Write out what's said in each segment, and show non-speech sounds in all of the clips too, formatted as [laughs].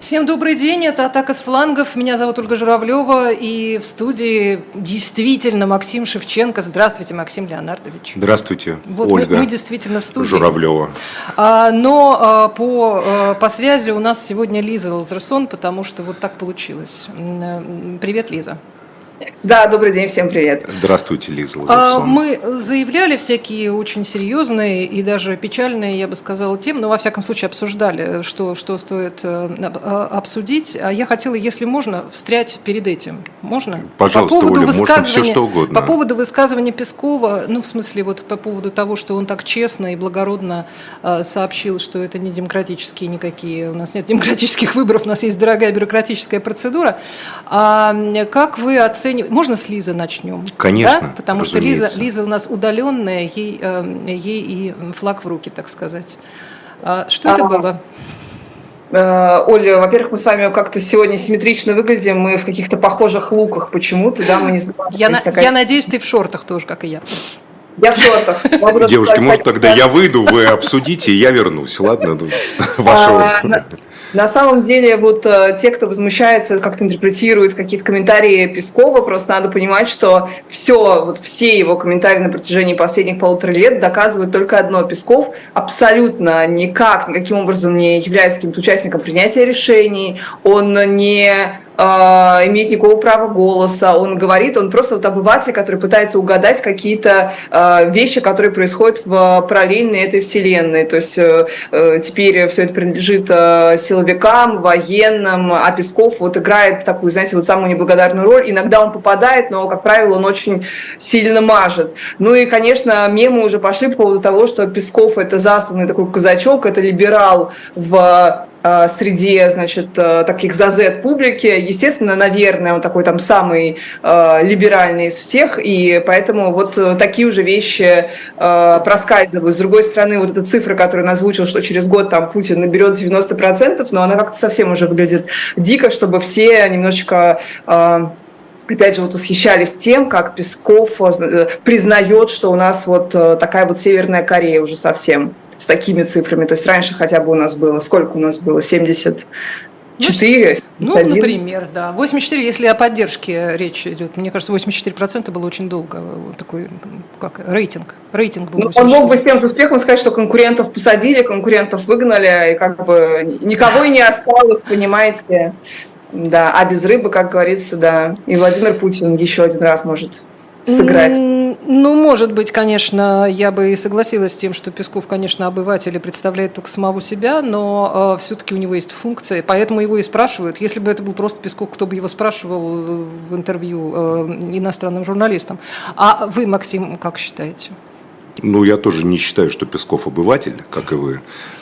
Всем добрый день, это «Атака с флангов». Меня зовут Ольга Журавлева, и в студии действительно Максим Шевченко. Здравствуйте, Максим Леонардович. Здравствуйте, вот Ольга. Мы, мы действительно в студии. Журавлева. А, но а, по, а, по связи у нас сегодня Лиза Лазерсон, потому что вот так получилось. Привет, Лиза. Да, добрый день, всем привет. Здравствуйте, Лиза Лазерсон. А, мы заявляли всякие очень серьезные и даже печальные, я бы сказала, темы, но во всяком случае обсуждали, что, что стоит э, а, обсудить. А я хотела, если можно, встрять перед этим. Можно? Пожалуйста, по поводу Оля, можно все что угодно. По поводу высказывания Пескова, ну, в смысле, вот по поводу того, что он так честно и благородно э, сообщил, что это не демократические никакие, у нас нет [laughs] демократических выборов, у нас есть дорогая бюрократическая процедура. А как вы оцениваете оценивать. Можно с Лизы начнем? Конечно. Да? Потому разумеется. что Лиза, Лиза у нас удаленная, ей, э, ей и флаг в руки, так сказать. А, что это а, было? Э, Оля, во-первых, мы с вами как-то сегодня симметрично выглядим, мы в каких-то похожих луках почему-то, да, мы не знаем. Я, на, такая... я надеюсь, ты в шортах тоже, как и я. Я в шортах. Девушки, может, тогда я выйду, вы обсудите, и я вернусь, ладно? Ваша а, на самом деле, вот э, те, кто возмущается, как-то интерпретирует какие-то комментарии Пескова, просто надо понимать, что все, вот все его комментарии на протяжении последних полутора лет доказывают только одно. Песков абсолютно никак, никаким образом не является каким-то участником принятия решений, он не имеет никакого права голоса, он говорит, он просто вот обыватель, который пытается угадать какие-то э, вещи, которые происходят в параллельной этой вселенной. То есть э, э, теперь все это принадлежит э, силовикам, военным, а Песков вот играет такую, знаете, вот самую неблагодарную роль. Иногда он попадает, но, как правило, он очень сильно мажет. Ну и, конечно, мемы уже пошли по поводу того, что Песков это засланный такой казачок, это либерал в среди, значит, э, таких зазет публики. Естественно, наверное, он такой там самый э, либеральный из всех, и поэтому вот такие уже вещи проскальзывают. С другой стороны, вот эта цифра, которую он озвучил, что через год там Путин наберет 90%, но она как-то совсем уже выглядит дико, чтобы все немножечко опять же, вот восхищались тем, как Песков признает, что у нас вот такая вот Северная Корея уже совсем с такими цифрами. То есть раньше хотя бы у нас было, сколько у нас было, 70 4? Ну, например, да. 84, если о поддержке речь идет. Мне кажется, 84% было очень долго. Такой, как, рейтинг. Рейтинг был ну, Он мог бы с тем же успехом сказать, что конкурентов посадили, конкурентов выгнали, и как бы никого и не осталось, понимаете. Да, а без рыбы, как говорится, да. И Владимир Путин еще один раз может сыграть? Ну, может быть, конечно, я бы и согласилась с тем, что Песков, конечно, обыватель и представляет только самого себя, но э, все-таки у него есть функция, поэтому его и спрашивают. Если бы это был просто Песков, кто бы его спрашивал в интервью э, иностранным журналистам. А вы, Максим, как считаете? Ну, я тоже не считаю, что Песков обыватель, как и вы.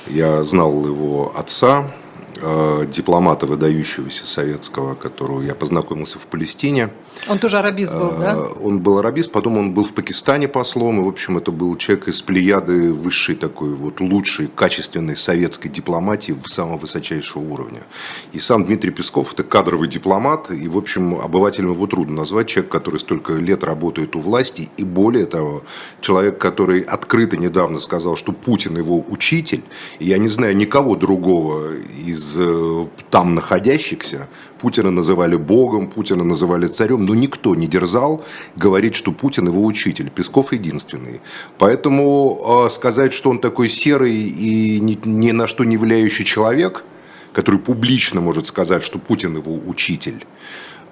Я знал его отца, Э, дипломата выдающегося советского, которого я познакомился в Палестине. Он тоже арабист был, да? Э, он был арабист, потом он был в Пакистане послом, и, в общем, это был человек из плеяды высшей такой вот лучшей, качественной советской дипломатии самого высочайшего уровня. И сам Дмитрий Песков – это кадровый дипломат, и, в общем, обывателем его трудно назвать, человек, который столько лет работает у власти, и более того, человек, который открыто недавно сказал, что Путин его учитель, и я не знаю никого другого из из э, там находящихся Путина называли богом, Путина называли царем, но никто не дерзал говорить, что Путин его учитель. Песков единственный. Поэтому э, сказать, что он такой серый и ни, ни на что не влияющий человек, который публично может сказать, что Путин его учитель,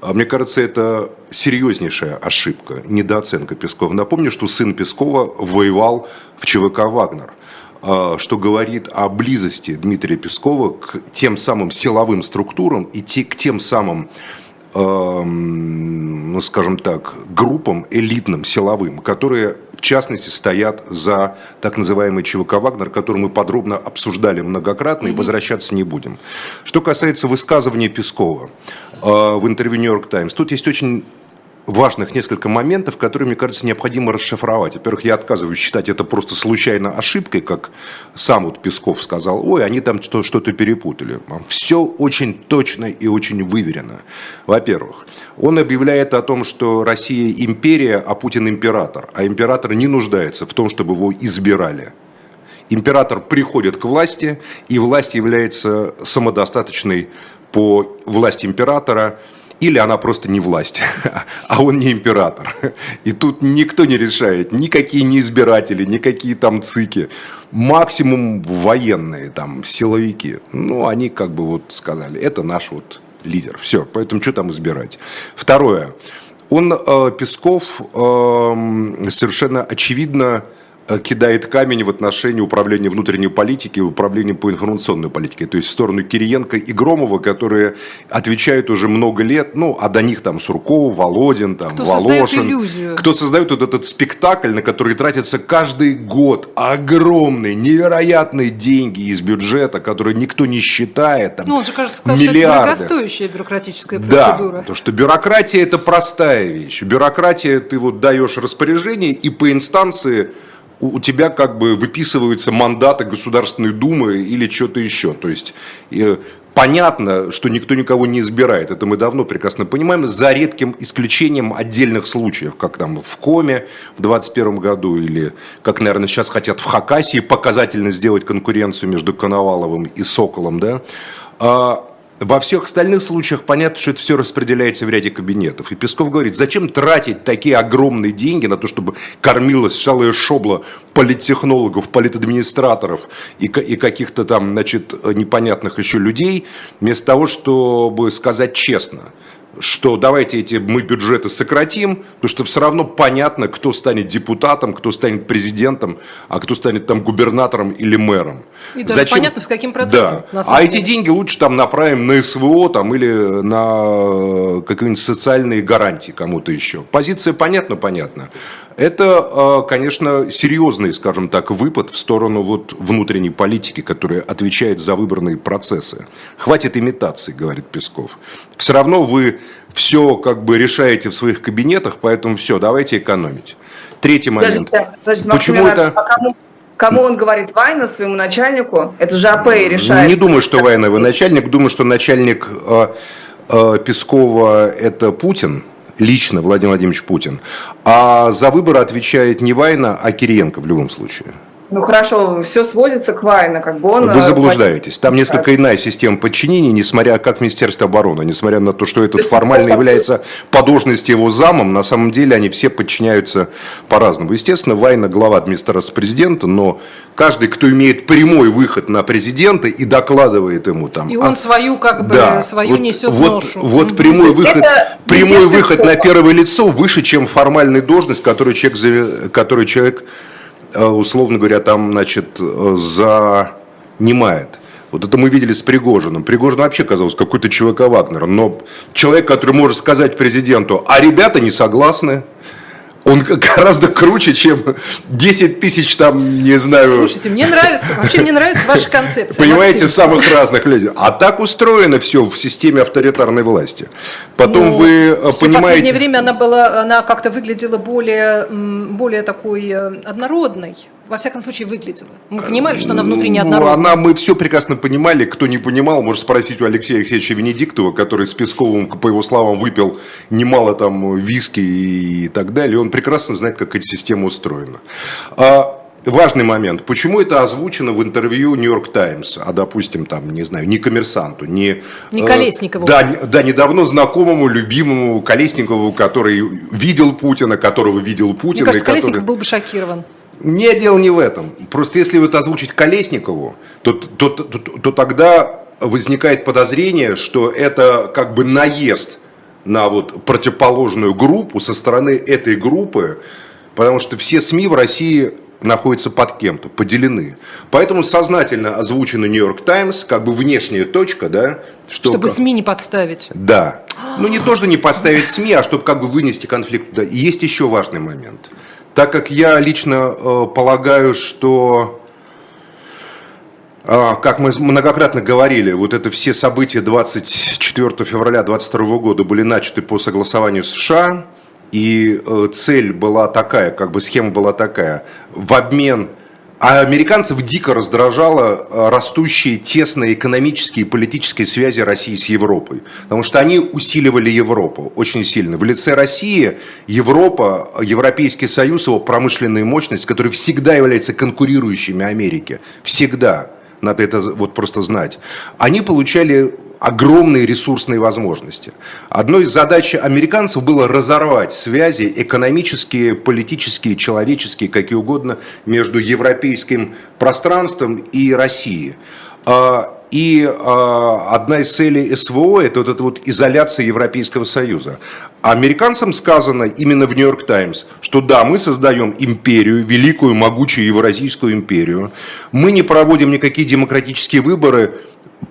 а мне кажется, это серьезнейшая ошибка, недооценка Пескова. Напомню, что сын Пескова воевал в ЧВК «Вагнер». А, что говорит о близости Дмитрия Пескова к тем самым силовым структурам и к тем самым ну, скажем так, группам элитным, силовым, которые, в частности, стоят за так называемый ЧВК «Вагнер», который мы подробно обсуждали многократно и возвращаться не будем. Что касается высказывания Пескова э, в интервью «Нью-Йорк Таймс», тут есть очень важных несколько моментов, которые, мне кажется, необходимо расшифровать. Во-первых, я отказываюсь считать это просто случайно ошибкой, как сам вот Песков сказал, ой, они там что-то перепутали. Все очень точно и очень выверено. Во-первых, он объявляет о том, что Россия империя, а Путин император, а император не нуждается в том, чтобы его избирали. Император приходит к власти, и власть является самодостаточной по власти императора, или она просто не власть, [laughs] а он не император. И тут никто не решает, никакие не избиратели, никакие там цики. Максимум военные, там, силовики. Ну, они как бы вот сказали, это наш вот лидер. Все, поэтому что там избирать? Второе. Он, э, Песков, э, совершенно очевидно кидает камень в отношении управления внутренней политики и управления по информационной политике. То есть в сторону Кириенко и Громова, которые отвечают уже много лет, ну, а до них там Сурков, Володин, там, кто Волошин. Создает иллюзию. Кто создает вот этот спектакль, на который тратится каждый год огромные, невероятные деньги из бюджета, которые никто не считает. Там, ну, он же, кажется, сказал, миллиарды. что это дорогостоящая бюрократическая процедура. Да, то что бюрократия это простая вещь. Бюрократия, ты вот даешь распоряжение, и по инстанции у тебя как бы выписываются мандаты Государственной Думы или что-то еще. То есть э, понятно, что никто никого не избирает. Это мы давно прекрасно понимаем, за редким исключением отдельных случаев, как там в Коме в 2021 году, или как, наверное, сейчас хотят в Хакасии показательно сделать конкуренцию между Коноваловым и Соколом. Да? Во всех остальных случаях понятно, что это все распределяется в ряде кабинетов. И Песков говорит, зачем тратить такие огромные деньги на то, чтобы кормилась шалая шобла политтехнологов, политадминистраторов и, и каких-то там, значит, непонятных еще людей, вместо того, чтобы сказать честно – что давайте эти мы бюджеты сократим, потому что все равно понятно, кто станет депутатом, кто станет президентом, а кто станет там губернатором или мэром. И даже Зачем? понятно, с каким процентом. Да. а деле. эти деньги лучше там направим на СВО там, или на какие-нибудь социальные гарантии кому-то еще. Позиция понятна, понятна. Это, э, конечно, серьезный, скажем так, выпад в сторону вот внутренней политики, которая отвечает за выборные процессы. Хватит имитации, говорит Песков. Все равно вы все как бы решаете в своих кабинетах, поэтому все, давайте экономить. Третий момент. Подождите, подождите, Почему это... А кому, кому он говорит Вайна, своему начальнику? Это же АП решает. Не думаю, что Вайна его начальник. Думаю, что начальник э, э, Пескова это Путин лично Владимир Владимирович Путин. А за выборы отвечает не Вайна, а Кириенко в любом случае. Ну хорошо, все сводится к Вайна, как бы он... Вы заблуждаетесь. Там несколько иная система подчинения, несмотря как Министерство обороны, несмотря на то, что этот формально является по должности его замом, на самом деле они все подчиняются по-разному. Естественно, Вайна глава администрации президента, но каждый, кто имеет прямой выход на президента и докладывает ему там... И он а, свою как бы, да, свою вот, несет вот, ношу. Вот прямой выход, прямой выход на первое лицо выше, чем формальная должность, которую человек, который человек условно говоря, там, значит, э, занимает. Вот это мы видели с Пригожиным. Пригожин вообще казался какой-то человек Вагнера. Но человек, который может сказать президенту, а ребята не согласны, он гораздо круче, чем 10 тысяч там, не знаю... Слушайте, мне нравится, вообще мне нравится ваша концепция. Понимаете, Максим. самых разных людей. А так устроено все в системе авторитарной власти. Потом ну, вы э, понимаете... В последнее время она была, она как-то выглядела более, более такой э, однородной во всяком случае, выглядела. Мы понимали, что она внутренне ну, однородная. Она, мы все прекрасно понимали. Кто не понимал, может спросить у Алексея Алексеевича Венедиктова, который с Песковым, по его словам, выпил немало там виски и так далее. Он прекрасно знает, как эта система устроена. А важный момент. Почему это озвучено в интервью Нью-Йорк Таймс, а, допустим, там, не знаю, не коммерсанту, не... Не э, Колесникову. Э, да, да, недавно знакомому, любимому Колесникову, который видел Путина, которого видел Путин. Мне кажется, который... Колесников был бы шокирован. Не дело не в этом. Просто если вот озвучить Колесникову, то, то, то, то, то тогда возникает подозрение, что это как бы наезд на вот противоположную группу со стороны этой группы, потому что все СМИ в России находятся под кем-то, поделены. Поэтому сознательно озвучена Нью-Йорк Таймс, как бы внешняя точка, да, что чтобы СМИ не подставить. Да. Ну не то, что не подставить СМИ, а чтобы как бы вынести конфликт. Да. И есть еще важный момент – так как я лично э, полагаю, что, э, как мы многократно говорили, вот это все события 24 февраля 2022 года были начаты по согласованию США, и э, цель была такая, как бы схема была такая, в обмен А американцев дико раздражало э, растущие тесные экономические и политические связи России с Европой. Потому что они усиливали Европу очень сильно. В лице России Европа, Европейский Союз, его промышленная мощность, которые всегда являются конкурирующими Америке. Всегда. Надо это вот просто знать. Они получали огромные ресурсные возможности. Одной из задач американцев было разорвать связи экономические, политические, человеческие, какие угодно, между европейским пространством и Россией. А, и а, одна из целей СВО – это вот эта вот изоляция Европейского Союза. Американцам сказано именно в Нью-Йорк Таймс, что да, мы создаем империю, великую, могучую Евразийскую империю. Мы не проводим никакие демократические выборы,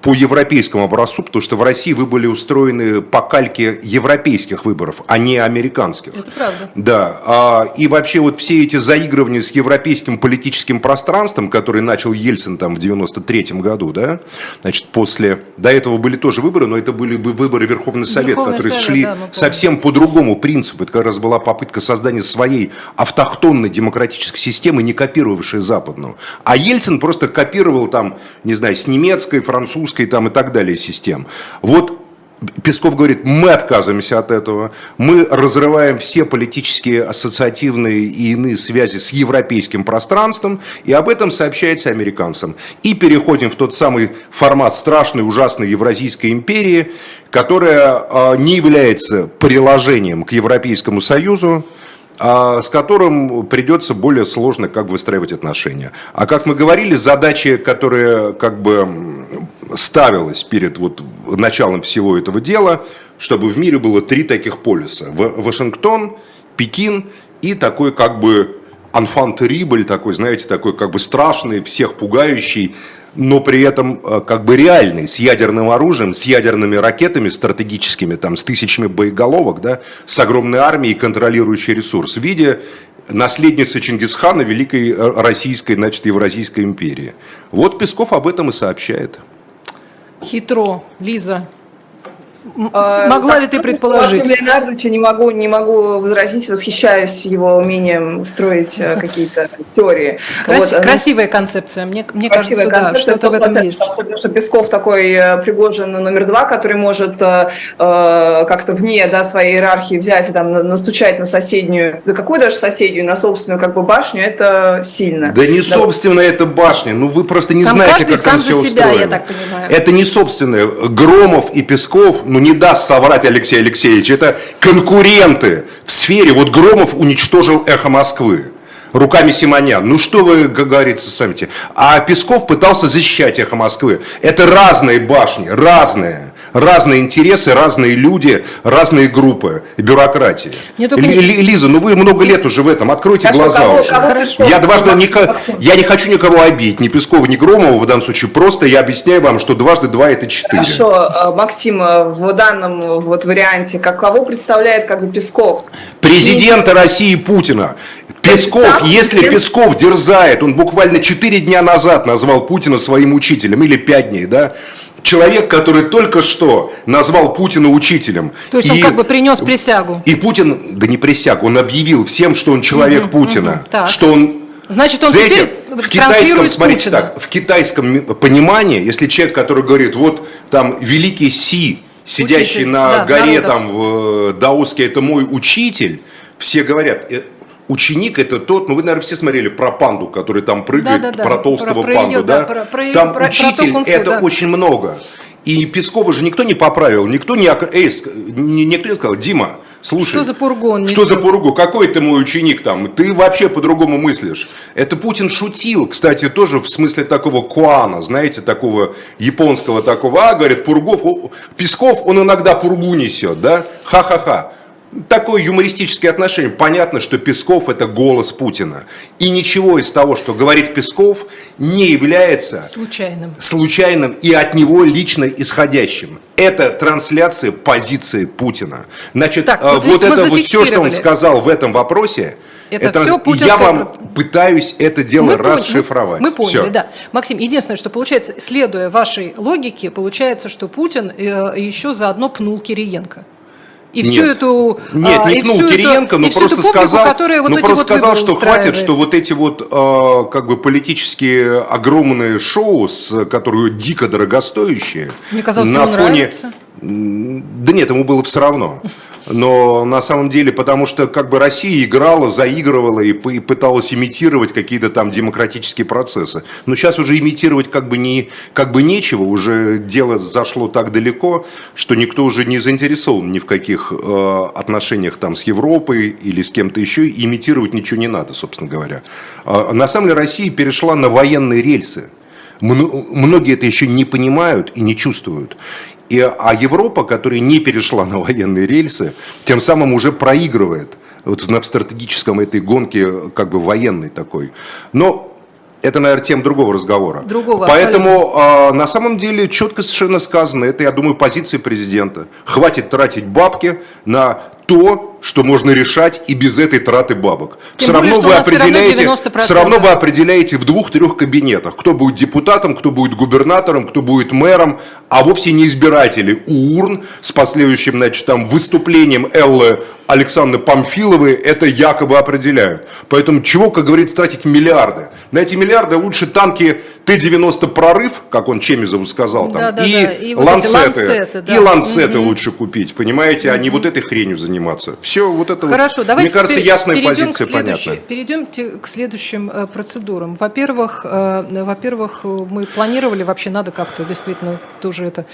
по европейскому образцу, потому что в России вы были устроены по кальке европейских выборов, а не американских. Это правда. Да. А, и вообще вот все эти заигрывания с европейским политическим пространством, который начал Ельцин там в 93 году, да, значит, после, до этого были тоже выборы, но это были бы выборы Верховный Совет, Верховный которые Совет, шли да, совсем по другому принципу. Это как раз была попытка создания своей автохтонной демократической системы, не копировавшей западную. А Ельцин просто копировал там, не знаю, с немецкой, французской, французской там и так далее систем. Вот Песков говорит, мы отказываемся от этого, мы разрываем все политические, ассоциативные и иные связи с европейским пространством, и об этом сообщается американцам. И переходим в тот самый формат страшной, ужасной Евразийской империи, которая а, не является приложением к Европейскому Союзу, а, с которым придется более сложно как выстраивать отношения. А как мы говорили, задачи, которые как бы ставилась перед вот началом всего этого дела, чтобы в мире было три таких полюса. Вашингтон, Пекин и такой как бы анфан терибль, такой, знаете, такой как бы страшный, всех пугающий, но при этом э, как бы реальный, с ядерным оружием, с ядерными ракетами стратегическими, там, с тысячами боеголовок, да, с огромной армией, контролирующей ресурс, в виде наследницы Чингисхана, великой э, российской, значит, Евразийской империи. Вот Песков об этом и сообщает. Хитро, Лиза. А, Могла ли ты предположить? Леонардовича не могу, не могу возразить, восхищаюсь его умением строить э, какие-то теории. Крас... Вот, красивая концепция, мне, мне красивая кажется, концепция, да, что-то в этом есть. Особенно, что Песков такой э, Пригожин номер два, который может э, э, как-то вне да, своей иерархии взять и там настучать на соседнюю, да какую даже соседнюю, на собственную как бы башню, это сильно. Да не да. собственно эта башня, ну вы просто не там знаете, как там все себя, устроено. я так понимаю. Это не собственное. Громов и Песков, ну не даст соврать Алексей Алексеевич, это конкуренты в сфере. Вот Громов уничтожил эхо Москвы руками Симонян. Ну что вы, как говорится, сами А Песков пытался защищать эхо Москвы. Это разные башни, разные разные интересы, разные люди, разные группы, бюрократии. Только... Лиза, ну вы много лет уже в этом, откройте Хорошо, глаза кого, уже. Кого я дважды не, я не хочу никого обидеть, ни Пескова, ни Громова в данном случае, просто я объясняю вам, что дважды два это четыре. Хорошо, э, Максим, э, в данном вот варианте, как, кого представляет как бы Песков? Президента России Путина. Песков, если Песков дерзает, он буквально 4 дня назад назвал Путина своим учителем, или 5 дней, да, человек, который только что назвал Путина учителем. То есть и, он как бы принес присягу. И Путин, да не присягу, он объявил всем, что он человек угу, Путина, угу, что он Значит, он знаете, теперь в китайском, смотрите Путина. так, в китайском понимании, если человек, который говорит, вот там великий Си, сидящий учитель, на да, горе народов. там в э, Даоске, это мой учитель, все говорят, «Э, ученик это тот, ну вы, наверное, все смотрели про панду, который там прыгает, да, да, да. про толстого про, про панду, ее, да? да? Про, про, там про, учитель, про это да. очень много. И Пескова же никто не поправил, никто не, эй, никто не сказал, Дима, Слушай, что за пургон? Что за пургу? Какой ты мой ученик там? Ты вообще по-другому мыслишь. Это Путин шутил, кстати, тоже в смысле такого куана, знаете, такого японского такого. А, говорит, Пургов, Песков, он иногда пургу несет, да? Ха-ха-ха такое юмористическое отношение. Понятно, что Песков это голос Путина. И ничего из того, что говорит Песков, не является случайным, случайным и от него лично исходящим. Это трансляция позиции Путина. Значит, так, вот, вот это вот все, что он сказал в этом вопросе, это, это все путинское... Я вам пытаюсь это дело мы расшифровать. Мы, мы поняли, все. да. Максим, единственное, что получается, следуя вашей логике, получается, что Путин э, еще заодно пнул Кириенко. И Нет. всю эту... Нет, а, не пнул Кириенко, но просто публику, сказал, вот но просто вот сказал что хватит, что вот эти вот э, как бы политические огромные шоу, с, которые дико дорогостоящие, Мне казалось, на фоне... Нравится. Да нет, ему было все равно но на самом деле, потому что как бы Россия играла, заигрывала и, и пыталась имитировать какие-то там демократические процессы. Но сейчас уже имитировать как бы, не, как бы нечего, уже дело зашло так далеко, что никто уже не заинтересован ни в каких э, отношениях там с Европой или с кем-то еще, имитировать ничего не надо, собственно говоря. Э, на самом деле Россия перешла на военные рельсы. Многие это еще не понимают и не чувствуют. И, а Европа, которая не перешла на военные рельсы, тем самым уже проигрывает вот на стратегическом этой гонке как бы военной такой. Но это, наверное, тем другого разговора. Другого, Поэтому э, на самом деле четко совершенно сказано, это, я думаю, позиция президента. Хватит тратить бабки на то, что можно решать и без этой траты бабок. Тем все, более, равно вы определяете, все, все равно вы определяете в двух-трех кабинетах, кто будет депутатом, кто будет губернатором, кто будет мэром, а вовсе не избиратели у урн с последующим значит, там, выступлением Эллы Александры Памфиловой это якобы определяют. Поэтому чего, как говорится, тратить миллиарды? На эти миллиарды лучше танки Т-90 прорыв, как он Чемизову сказал, там, да, да, и, да. и ланцеты, ланцеты да. и ланцеты угу. лучше купить, понимаете, угу. а не вот этой хренью заниматься. Все, вот это Хорошо, вот, давайте мне кажется, ясная позиция, понятна. Перейдем к следующим э, процедурам. Во-первых, э, во-первых, мы планировали, вообще надо как-то действительно тоже это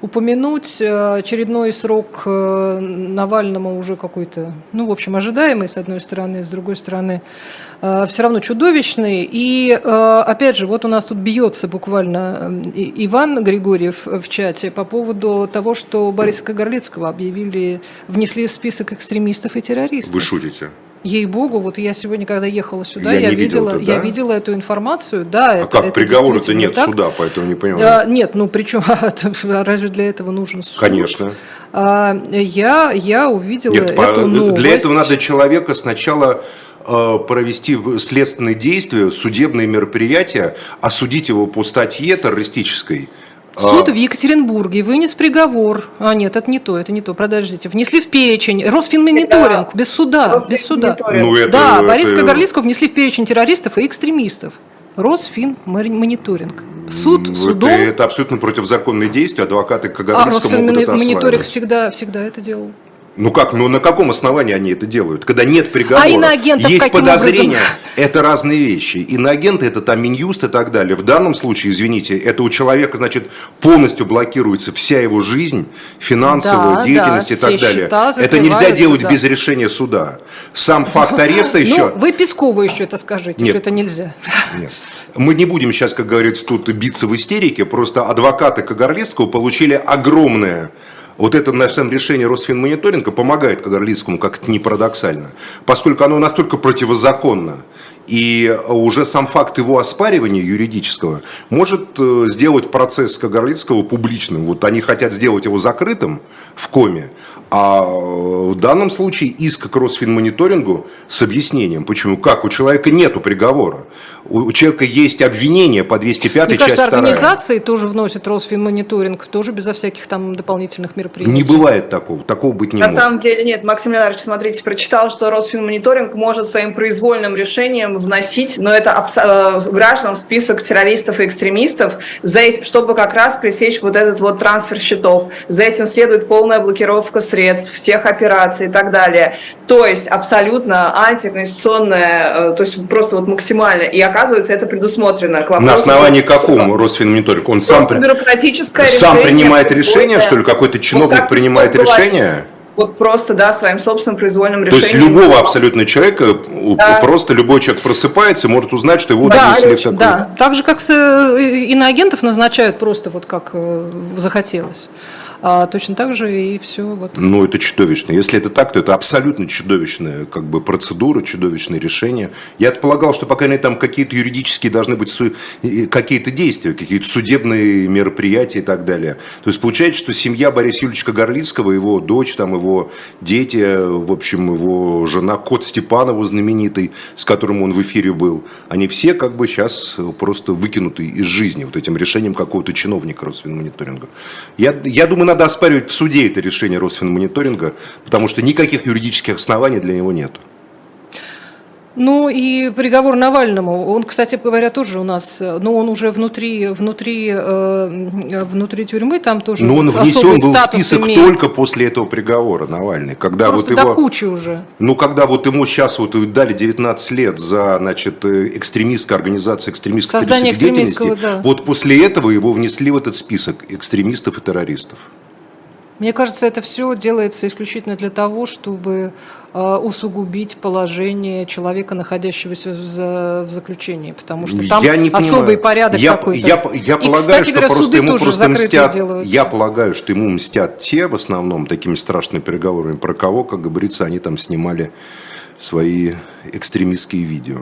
упомянуть, э, очередной срок Навальному уже какой-то, ну, в общем, ожидаемый, с одной стороны, с другой стороны, все равно чудовищный. И, опять же, вот у нас тут бьется буквально Иван Григорьев в чате по поводу того, что Бориса Кагарлицкого объявили, внесли в список экстремистов и террористов. Вы шутите? Ей-богу, вот я сегодня, когда ехала сюда, я, я видела, видел это, да? я видела эту информацию, да. А это, как, приговора-то нет так. суда, поэтому не понимаю. Да, нет, ну причем, [laughs] а разве для этого нужен суд? Конечно. А, я, я увидела нет, эту новость. Для этого надо человека сначала э, провести следственные действия, судебные мероприятия, осудить его по статье террористической – Суд а... в Екатеринбурге вынес приговор. А нет, это не то, это не то. Подождите. Внесли в перечень Росфинмониторинг без суда, без суда. Ну, это, да, это... Бориса Кагарлицкого внесли в перечень террористов и экстремистов. Росфинмониторинг. Суд, вот судом... Это абсолютно противозаконные действия. Адвокаты Кагарлицкого а могут это Росфинмониторинг всегда, всегда это делал. Ну как, ну на каком основании они это делают? Когда нет приговора, а иноагентов есть подозрения, образом? это разные вещи. Иноагенты это там Минюст и так далее. В данном случае, извините, это у человека, значит, полностью блокируется вся его жизнь, финансовая да, деятельность да, и так далее. Это нельзя делать да. без решения суда. Сам факт ареста [laughs] еще... Ну, вы Пескову еще это скажите, нет, что это нельзя. Нет. Мы не будем сейчас, как говорится, тут биться в истерике, просто адвокаты Кагарлицкого получили огромное вот это, на самом решение Росфинмониторинга помогает Кагарлицкому, как это не парадоксально, поскольку оно настолько противозаконно, и уже сам факт его оспаривания юридического может э, сделать процесс Кагарлицкого публичным. Вот они хотят сделать его закрытым в коме, а в данном случае иск к Росфинмониторингу с объяснением. Почему? Как? У человека нету приговора. У человека есть обвинение по 205 Мне кажется, часть организации тоже вносят Росфинмониторинг, тоже безо всяких там дополнительных мероприятий. Не бывает такого. Такого быть не На может. На самом деле нет. Максим Леонидович, смотрите, прочитал, что Росфинмониторинг может своим произвольным решением вносить, но это абс- э, граждан в список террористов и экстремистов, за, чтобы как раз пресечь вот этот вот трансфер счетов. За этим следует полная блокировка средств средств, всех операций и так далее. То есть абсолютно антиконституционное, э, то есть просто вот максимально. И оказывается, это предусмотрено. На основании какому Росфинмониторинг? Он сам, бюрократическое сам решение, принимает решение, что ли? Какой-то чиновник вот принимает решение? вот просто, да, своим собственным произвольным решением. То есть любого абсолютно человека, да. просто любой человек просыпается и может узнать, что его да, в такой... Да, так же, как с э, иноагентов назначают просто вот как э, захотелось а, точно так же и все. Вот. Ну, это чудовищно. Если это так, то это абсолютно чудовищная как бы, процедура, чудовищное решение. Я полагал, что, по крайней мере, там какие-то юридические должны быть су... какие-то действия, какие-то судебные мероприятия и так далее. То есть получается, что семья Бориса Юрьевича Горлицкого, его дочь, там, его дети, в общем, его жена, кот Степанова знаменитый, с которым он в эфире был, они все как бы сейчас просто выкинуты из жизни вот этим решением какого-то чиновника Росфинмониторинга. Я, я думаю, надо надо оспаривать в суде это решение Росфинмониторинга, потому что никаких юридических оснований для него нет. Ну и приговор Навальному, он, кстати говоря, тоже у нас, но он уже внутри, внутри, э, внутри тюрьмы, там тоже Но он внесен был в список имеет. только после этого приговора Навальный. Когда Просто вот его, до кучи уже. Ну, когда вот ему сейчас вот дали 19 лет за, значит, э, экстремистская организация экстремистской Создание деятельности, да. вот после этого его внесли в этот список экстремистов и террористов. Мне кажется, это все делается исключительно для того, чтобы Э, усугубить положение человека, находящегося в, заключении, потому что там я не особый понимаю. порядок я, какой-то. Я, я полагаю, кстати, что говоря, просто ему просто мстят. Делаются. Я полагаю, что ему мстят те, в основном, такими страшными переговорами, про кого, как говорится, они там снимали свои экстремистские видео.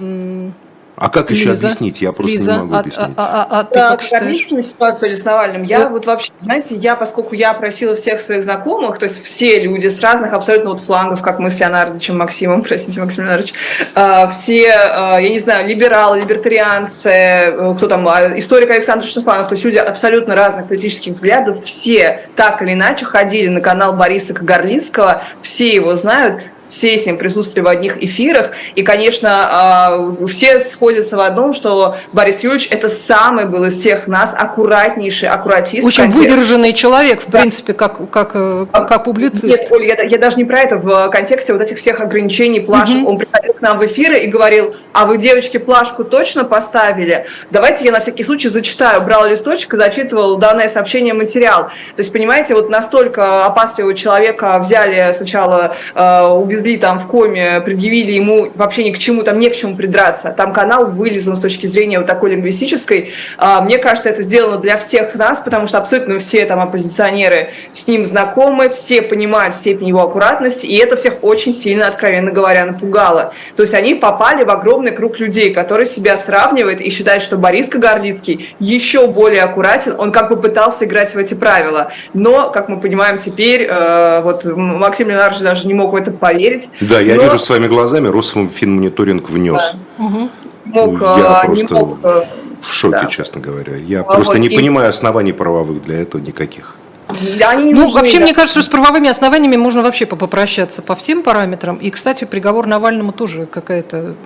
Mm. А как еще Лиза, объяснить? Я просто Лиза, не могу а, объяснить. А, а, а, а ты да, как считаешь? ситуацию с Навальным. Я да. вот вообще, знаете, я, поскольку я просила всех своих знакомых, то есть все люди с разных абсолютно вот флангов, как мы с Леонардовичем Максимом, [laughs] простите, Максим Леонардович, а, все, а, я не знаю, либералы, либертарианцы, э, кто там, историк Александр Штефанов, то есть люди абсолютно разных политических взглядов, все так или иначе ходили на канал Бориса Кагарлицкого, все его знают, все с ним присутствовали в одних эфирах, и, конечно, а, все сходятся в одном, что Борис Юрьевич это самый был из всех нас аккуратнейший, аккуратист. Очень выдержанный человек, в да. принципе, как, как, э, как, как публицист. Нет, Оль, я, я даже не про это в контексте вот этих всех ограничений, плашек. Угу. Он приходил к нам в эфиры и говорил, а вы, девочки, плашку точно поставили? Давайте я на всякий случай зачитаю. Брал листочек и зачитывал данное сообщение материал. То есть, понимаете, вот настолько опасливого человека взяли сначала, э, увезли там в коме, предъявили ему вообще ни к чему, там не к чему придраться. Там канал вылезан с точки зрения вот такой лингвистической. А, мне кажется, это сделано для всех нас, потому что абсолютно все там оппозиционеры с ним знакомы, все понимают степень его аккуратности, и это всех очень сильно, откровенно говоря, напугало. То есть они попали в огромный круг людей, который себя сравнивает и считает, что Борис Кагарлицкий еще более аккуратен, он как бы пытался играть в эти правила. Но, как мы понимаем теперь, э, вот Максим Ленарович даже не мог в это поверить, проверить. Да, я но... вижу своими глазами, Росфинмониторинг внес. Да. Угу. Мог, я а, просто мог, э, в шоке, да. честно говоря. Я а просто вот не и... понимаю оснований правовых для этого никаких. Они ну, нужны, вообще, да. мне кажется, что с правовыми основаниями можно вообще попрощаться по всем параметрам. И, кстати, приговор Навальному тоже какая-то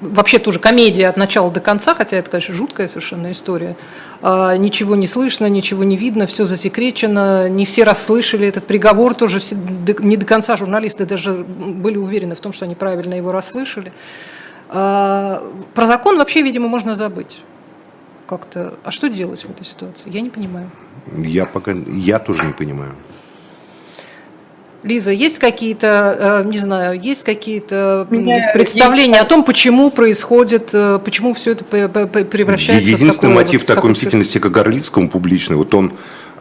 вообще тоже комедия от начала до конца, хотя это, конечно, жуткая совершенно история. А, ничего не слышно, ничего не видно, все засекречено, не все расслышали этот приговор, тоже все, не до конца журналисты даже были уверены в том, что они правильно его расслышали. А, про закон вообще, видимо, можно забыть как-то. А что делать в этой ситуации? Я не понимаю. Я пока, я тоже не понимаю. Лиза, есть какие-то, э, не знаю, есть какие-то представления есть... о том, почему происходит, э, почему все это превращается Единственный в Единственный мотив вот, такой мстительности как Горлицкому публичный, вот он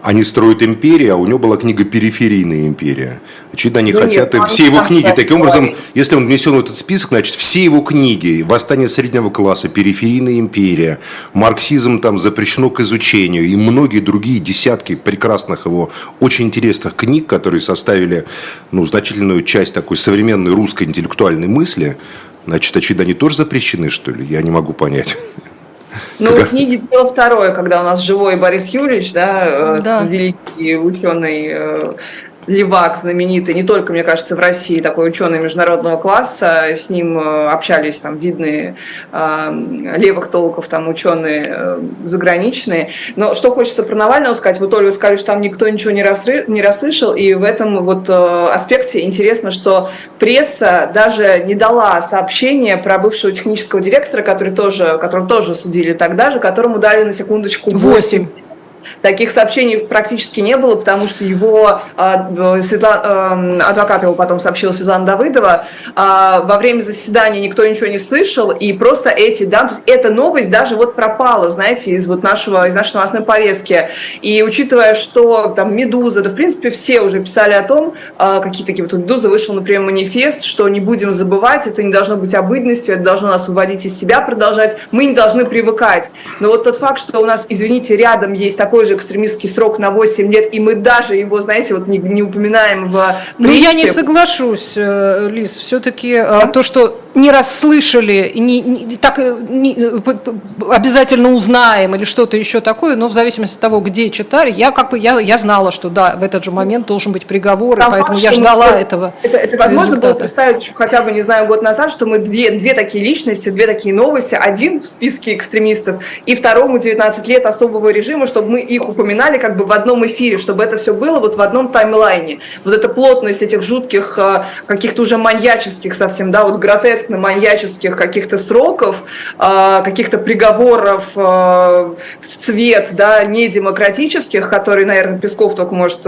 они строят империю, а у него была книга «Периферийная империя». Очевидно, они ну, хотят... Нет, все его книги, таким образом, если он внесен в этот список, значит, все его книги «Восстание среднего класса», «Периферийная империя», «Марксизм» там запрещено к изучению и многие другие десятки прекрасных его, очень интересных книг, которые составили ну, значительную часть такой современной русской интеллектуальной мысли, значит, очевидно, они тоже запрещены, что ли? Я не могу понять. Ну, в книге «Дело второе», когда у нас живой Борис Юрьевич, да, э, да. великий ученый э, Левак знаменитый, не только, мне кажется, в России, такой ученый международного класса, с ним э, общались там видные э, левых толков, там ученые э, заграничные. Но что хочется про Навального сказать, вот Ольга сказали, что там никто ничего не, расры, не расслышал, и в этом вот аспекте интересно, что пресса даже не дала сообщение про бывшего технического директора, который тоже, которого тоже судили тогда же, которому дали на секундочку 8 Таких сообщений практически не было, потому что его а, Светлана, адвокат его потом сообщила Светлана Давыдова, а, во время заседания никто ничего не слышал, и просто эти, да, то есть эта новость даже вот пропала, знаете, из вот нашего, из нашей новостной повестки. И учитывая, что там Медуза, да в принципе все уже писали о том, а, какие такие вот Медуза вышел, например, манифест, что не будем забывать, это не должно быть обыденностью, это должно нас выводить из себя, продолжать, мы не должны привыкать. Но вот тот факт, что у нас, извините, рядом есть такой такой же экстремистский срок на 8 лет, и мы даже его, знаете, вот не, не упоминаем в прессе. Ну, я не соглашусь, э, Лиз, все-таки да? то, что не расслышали, не, не, так не, обязательно узнаем или что-то еще такое, но в зависимости от того, где читали, я как бы я, я знала, что да, в этот же момент должен быть приговор, Там и поэтому я ждала мы, этого. Это, это возможно результата. было представить еще хотя бы, не знаю, год назад, что мы две, две такие личности, две такие новости, один в списке экстремистов и второму 19 лет особого режима, чтобы мы их упоминали как бы в одном эфире, чтобы это все было вот в одном таймлайне. Вот эта плотность этих жутких, э, каких-то уже маньяческих совсем, да, вот гротескно-маньяческих каких-то сроков, э, каких-то приговоров э, в цвет, да, недемократических, которые, наверное, Песков только может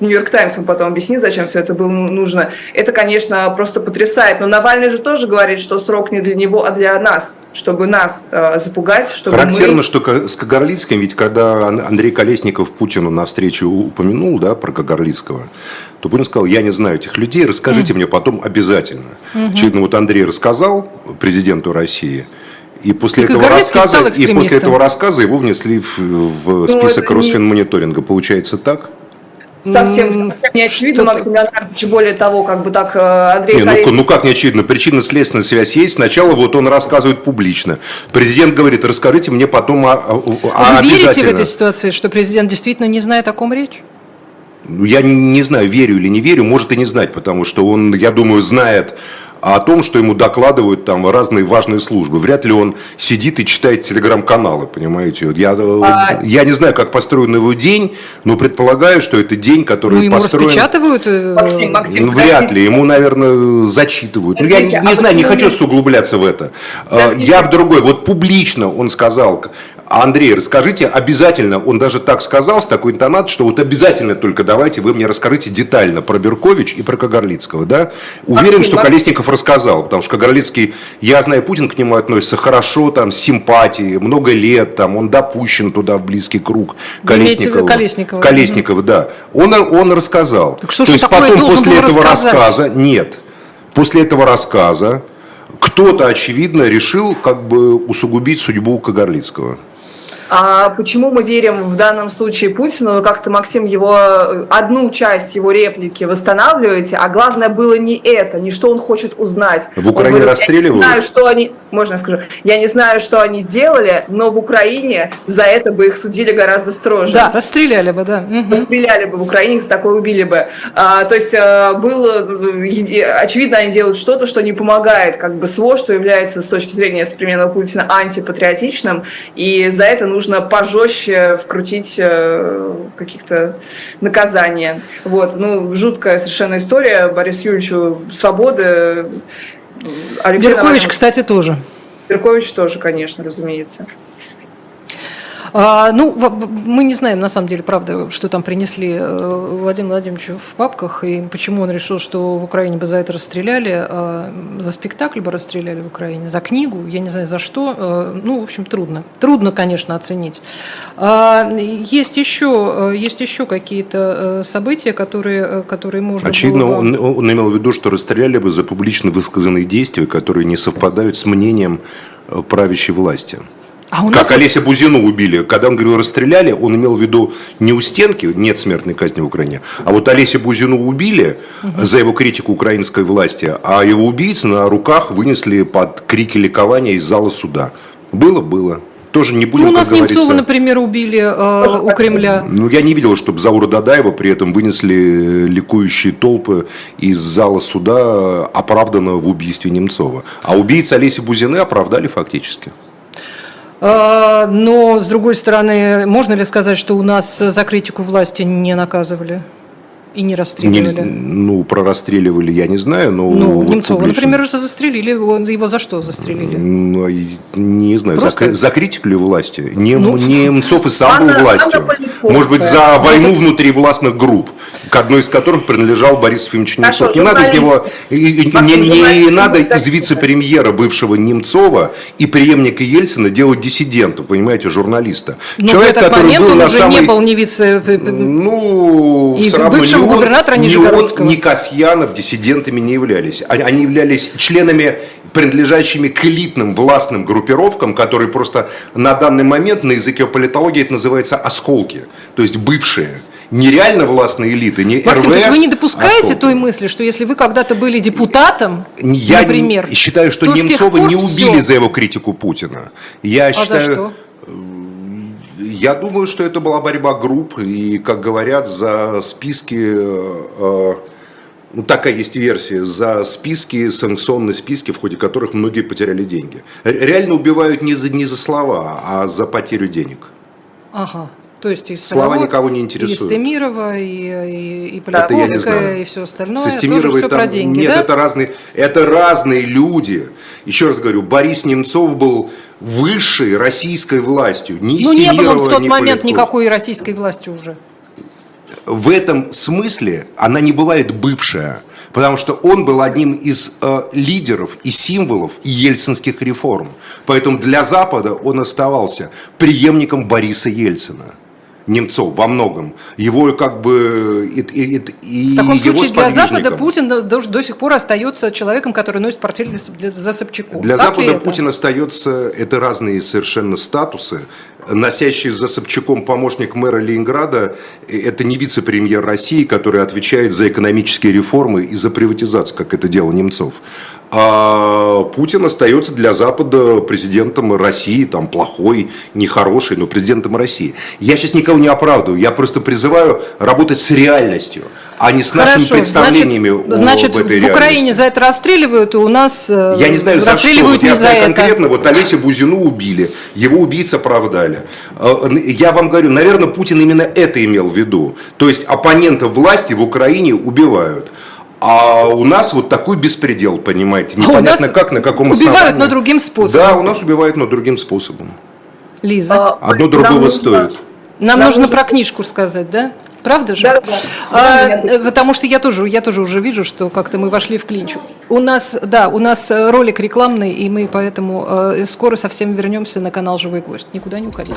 Нью-Йорк Таймс он потом объяснит, зачем все это было нужно. Это, конечно, просто потрясает. Но Навальный же тоже говорит, что срок не для него, а для нас, чтобы нас э, запугать, чтобы Характерно, мы... что с Кагарлицким, ведь когда Андрей Колесников Путину на встрече упомянул, да, про Кагарлицкого, то Путин сказал, я не знаю этих людей, расскажите mm. мне потом обязательно. Mm-hmm. Очевидно, вот Андрей рассказал президенту России, и после, этого рассказа, и после этого рассказа его внесли в, в ну, список Росфинмониторинга. Получается так? Совсем, совсем не очевидно, Максим Леонардович, более того, как бы так э, Андрей не, ну, ну как не очевидно, причинно-следственная связь есть, сначала вот он рассказывает публично, президент говорит, расскажите мне потом о, о, о Вы верите в этой ситуации, что президент действительно не знает, о ком речь? Ну, я не знаю, верю или не верю, может и не знать, потому что он, я думаю, знает а о том, что ему докладывают там разные важные службы. Вряд ли он сидит и читает телеграм-каналы, понимаете. Я, а... я не знаю, как построен его день, но предполагаю, что это день, который ну, ему построен... распечатывают? Э, Максим, Максим, ну, вряд ли. Ему, наверное, зачитывают. Ну, я не, не а знаю, не хочу углубляться в это. Подождите. Я в другой. Вот публично он сказал, Андрей, расскажите обязательно, он даже так сказал, с такой интонацией, что вот обязательно только давайте вы мне расскажите детально про Беркович и про Кагарлицкого, да? Уверен, Максим, что Колесников рассказал, потому что Кагарлицкий, я знаю, Путин к нему относится хорошо, там, с симпатией, много лет, там, он допущен туда в близкий круг Колесникова. Колесникова. Колесникова, да. Он, он рассказал. Так что То есть потом после этого рассказать? рассказа, нет, после этого рассказа кто-то, очевидно, решил как бы усугубить судьбу Кагарлицкого. А почему мы верим в данном случае Путину? Как-то, Максим, его одну часть его реплики восстанавливаете, а главное было не это, не что он хочет узнать. В Украине говорит, расстреливают? Я не знаю, что они, можно я скажу, я не знаю, что они сделали, но в Украине за это бы их судили гораздо строже. Да, расстреляли бы, да. Расстреляли бы в Украине, их за такое убили бы. А, то есть а, было, очевидно, они делают что-то, что не помогает как бы СВО, что является с точки зрения современного Путина антипатриотичным, и за это нужно нужно пожестче вкрутить э, каких-то наказания. Вот. Ну, жуткая совершенно история. Борис Юрьевичу свободы. Алексей Беркович, Навальный... кстати, тоже. Беркович тоже, конечно, разумеется. А, ну, мы не знаем, на самом деле, правда, что там принесли э, Владимиру Владимировичу в папках, и почему он решил, что в Украине бы за это расстреляли, а за спектакль бы расстреляли в Украине, за книгу, я не знаю, за что. Э, ну, в общем, трудно. Трудно, конечно, оценить. А, есть еще, э, есть еще какие-то события, которые, которые можно Очевидно, было бы... он, он имел в виду, что расстреляли бы за публично высказанные действия, которые не совпадают с мнением правящей власти. А у нас как Олеся Бузину убили. Когда он говорил расстреляли, он имел в виду не у стенки, нет смертной казни в Украине, а вот Олеся Бузину убили угу. за его критику украинской власти, а его убийц на руках вынесли под крики ликования из зала суда. Было, было. Тоже не будем, ну, у нас Немцова, например, убили э, у Кремля. Ну, я не видел, чтобы Заура Дадаева при этом вынесли ликующие толпы из зала суда, оправданного в убийстве Немцова. А убийцы Олеси Бузины оправдали фактически. А, но, с другой стороны, можно ли сказать, что у нас за критику власти не наказывали? И не расстреливали? Не, ну, про расстреливали я не знаю, но... Ну, вот Немцова, публично... например, застрелили, его за что застрелили? Ну, не знаю, Просто... за, за критику ли власти? Не, ну, Немцов и сам был властью. Может быть, за войну внутри властных групп. к одной из которых принадлежал Борис Ефимович Немцов. Не надо из него, не, не, не надо из вице-премьера бывшего Немцова и преемника Ельцина делать диссидента, понимаете, журналиста. Но ну, Человек, в этот момент был он уже самой, не был не вице... Ну, и бывшего не губернатора он, Нижегородского. Ни он, ни Касьянов диссидентами не являлись. Они являлись членами принадлежащими к элитным властным группировкам, которые просто на данный момент на языке политологии это называется осколки, то есть бывшие нереально властной элиты, не Максим, РВС, то есть вы не допускаете осколки. той мысли, что если вы когда-то были депутатом, Я например, считаю, что Немцова не убили все. за его критику Путина. Я а считаю, за что? Я думаю, что это была борьба групп, и, как говорят, за списки э, ну, такая есть версия, за списки, санкционные списки, в ходе которых многие потеряли деньги. Реально убивают не за, не за слова, а за потерю денег. Ага. То есть и Слова Старовой, никого не интересуют. И Стемирова, и, и, и Поляковская, и все остальное. Со Стемировой тоже все про деньги, Нет, да? это разные, это разные люди. Еще раз говорю, Борис Немцов был высшей российской властью. Не ну, не было в тот момент Поляков. никакой российской власти уже в этом смысле она не бывает бывшая, потому что он был одним из э, лидеров и символов ельцинских реформ. Поэтому для Запада он оставался преемником Бориса Ельцина. Немцов во многом. Его как бы и, и, и В таком его случае для Запада Путин до, до сих пор остается человеком, который носит портфель для, за Собчаком. Для так Запада Путин остается, это разные совершенно статусы. Носящий за Собчаком помощник мэра Ленинграда, это не вице-премьер России, который отвечает за экономические реформы и за приватизацию, как это делал Немцов. А Путин остается для Запада президентом России, там плохой, нехороший, но президентом России. Я сейчас никого не оправдываю, я просто призываю работать с реальностью, а не с Хорошо, нашими представлениями значит, значит, в этой в Украине реальности. за это расстреливают, и у нас э, Я не знаю, за что. Вот я знаю конкретно, вот Олеся Бузину убили, его убийц оправдали. Э, я вам говорю, наверное, Путин именно это имел в виду. То есть оппонентов власти в Украине убивают. А у нас вот такой беспредел, понимаете, а непонятно а как, на каком основании. Убивают, но другим способом. Да, у нас убивают, но другим способом. Лиза. А, Одно другого нам стоит. Нам, нам нужно, нужно про книжку сказать, да? Правда же? Да, да. А, потому что я тоже, я тоже уже вижу, что как-то мы вошли в клинч. У нас, да, у нас ролик рекламный, и мы поэтому э, скоро совсем вернемся на канал Живой Гость. Никуда не уходите.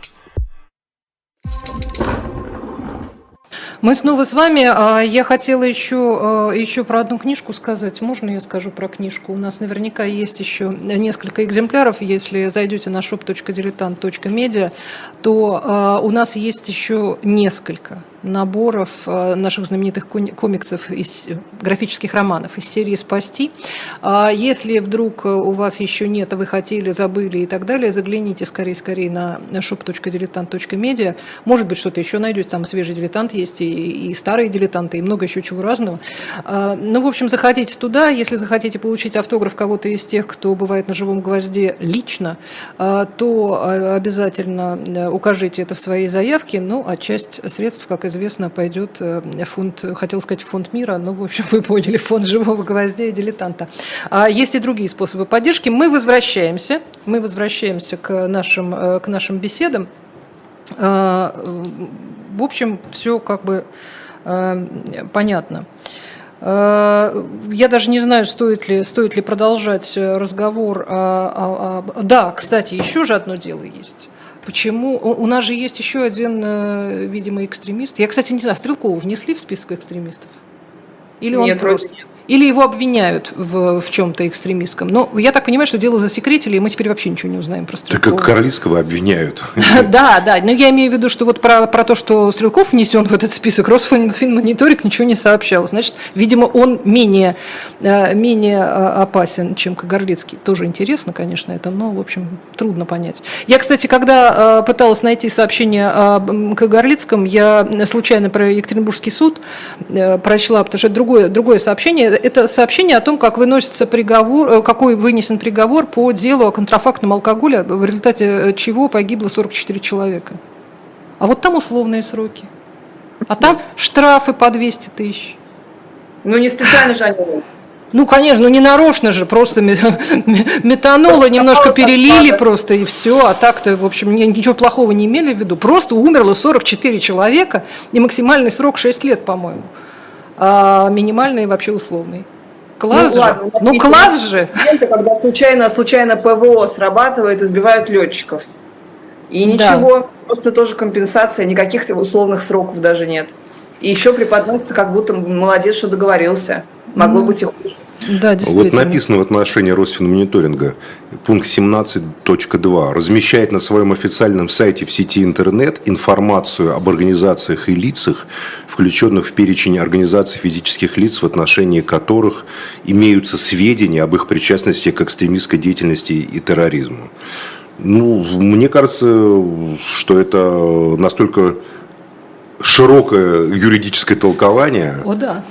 Мы снова с вами. А, я хотела еще, а, еще про одну книжку сказать. Можно я скажу про книжку? У нас наверняка есть еще несколько экземпляров. Если зайдете на shop.diletant.media, то а, у нас есть еще несколько наборов э, наших знаменитых комиксов, из графических романов из серии «Спасти». А если вдруг у вас еще нет, а вы хотели, забыли и так далее, загляните скорее-скорее на shop.diletant.media. Может быть, что-то еще найдете, там свежий дилетант есть, и, и старые дилетанты, и много еще чего разного. А, ну, в общем, заходите туда. Если захотите получить автограф кого-то из тех, кто бывает на живом гвозде лично, а, то обязательно э, укажите это в своей заявке. Ну, а часть средств, как известно, пойдет э, фонд, хотел сказать фонд мира, но, в общем, [laughs] вы поняли, фонд живого гвоздя и дилетанта. А есть и другие способы поддержки. Мы возвращаемся, мы возвращаемся к нашим, э, к нашим беседам. А, в общем, все как бы э, понятно. Я даже не знаю, стоит ли, стоит ли продолжать разговор. А, а, а, да, кстати, еще же одно дело есть. Почему? У нас же есть еще один, видимо, экстремист. Я, кстати, не знаю, Стрелкову внесли в список экстремистов? Или он Нет, просто... Нет. Или его обвиняют в, в чем-то экстремистском. Но я так понимаю, что дело засекретили, и мы теперь вообще ничего не узнаем про Так как Карлицкого обвиняют. [laughs] Да, да. Но я имею в виду, что вот про, про то, что Стрелков внесен в этот список, Росфинмониторинг ничего не сообщал. Значит, видимо, он менее, э, менее э, опасен, чем Кагарлицкий. Тоже интересно, конечно, это, но, в общем, трудно понять. Я, кстати, когда э, пыталась найти сообщение о Кагарлицком, я случайно про Екатеринбургский суд прочла, потому что это другое, другое сообщение это сообщение о том, как выносится приговор, э, какой вынесен приговор по делу о контрафактном алкоголе, в результате э, чего погибло 44 человека. А вот там условные сроки. А там штрафы по 200 тысяч. Ну, не специально же они ну, конечно, ну не нарочно же, просто метанола немножко перелили просто и все, а так-то, в общем, ничего плохого не имели в виду. Просто умерло 44 человека и максимальный срок 6 лет, по-моему а минимальный вообще условный. Класс ну, же. Ладно, ну класс же. Когда случайно, случайно ПВО срабатывает, избивают летчиков. И ничего, да. просто тоже компенсация, никаких условных сроков даже нет. И еще преподносится, как будто молодец, что договорился. Могло mm. быть и хуже. Да, действительно. Вот написано в отношении Росфинмониторинга, пункт 17.2, размещает на своем официальном сайте в сети интернет информацию об организациях и лицах, включенных в перечень организаций физических лиц, в отношении которых имеются сведения об их причастности к экстремистской деятельности и терроризму. Ну, мне кажется, что это настолько широкое юридическое толкование. О, да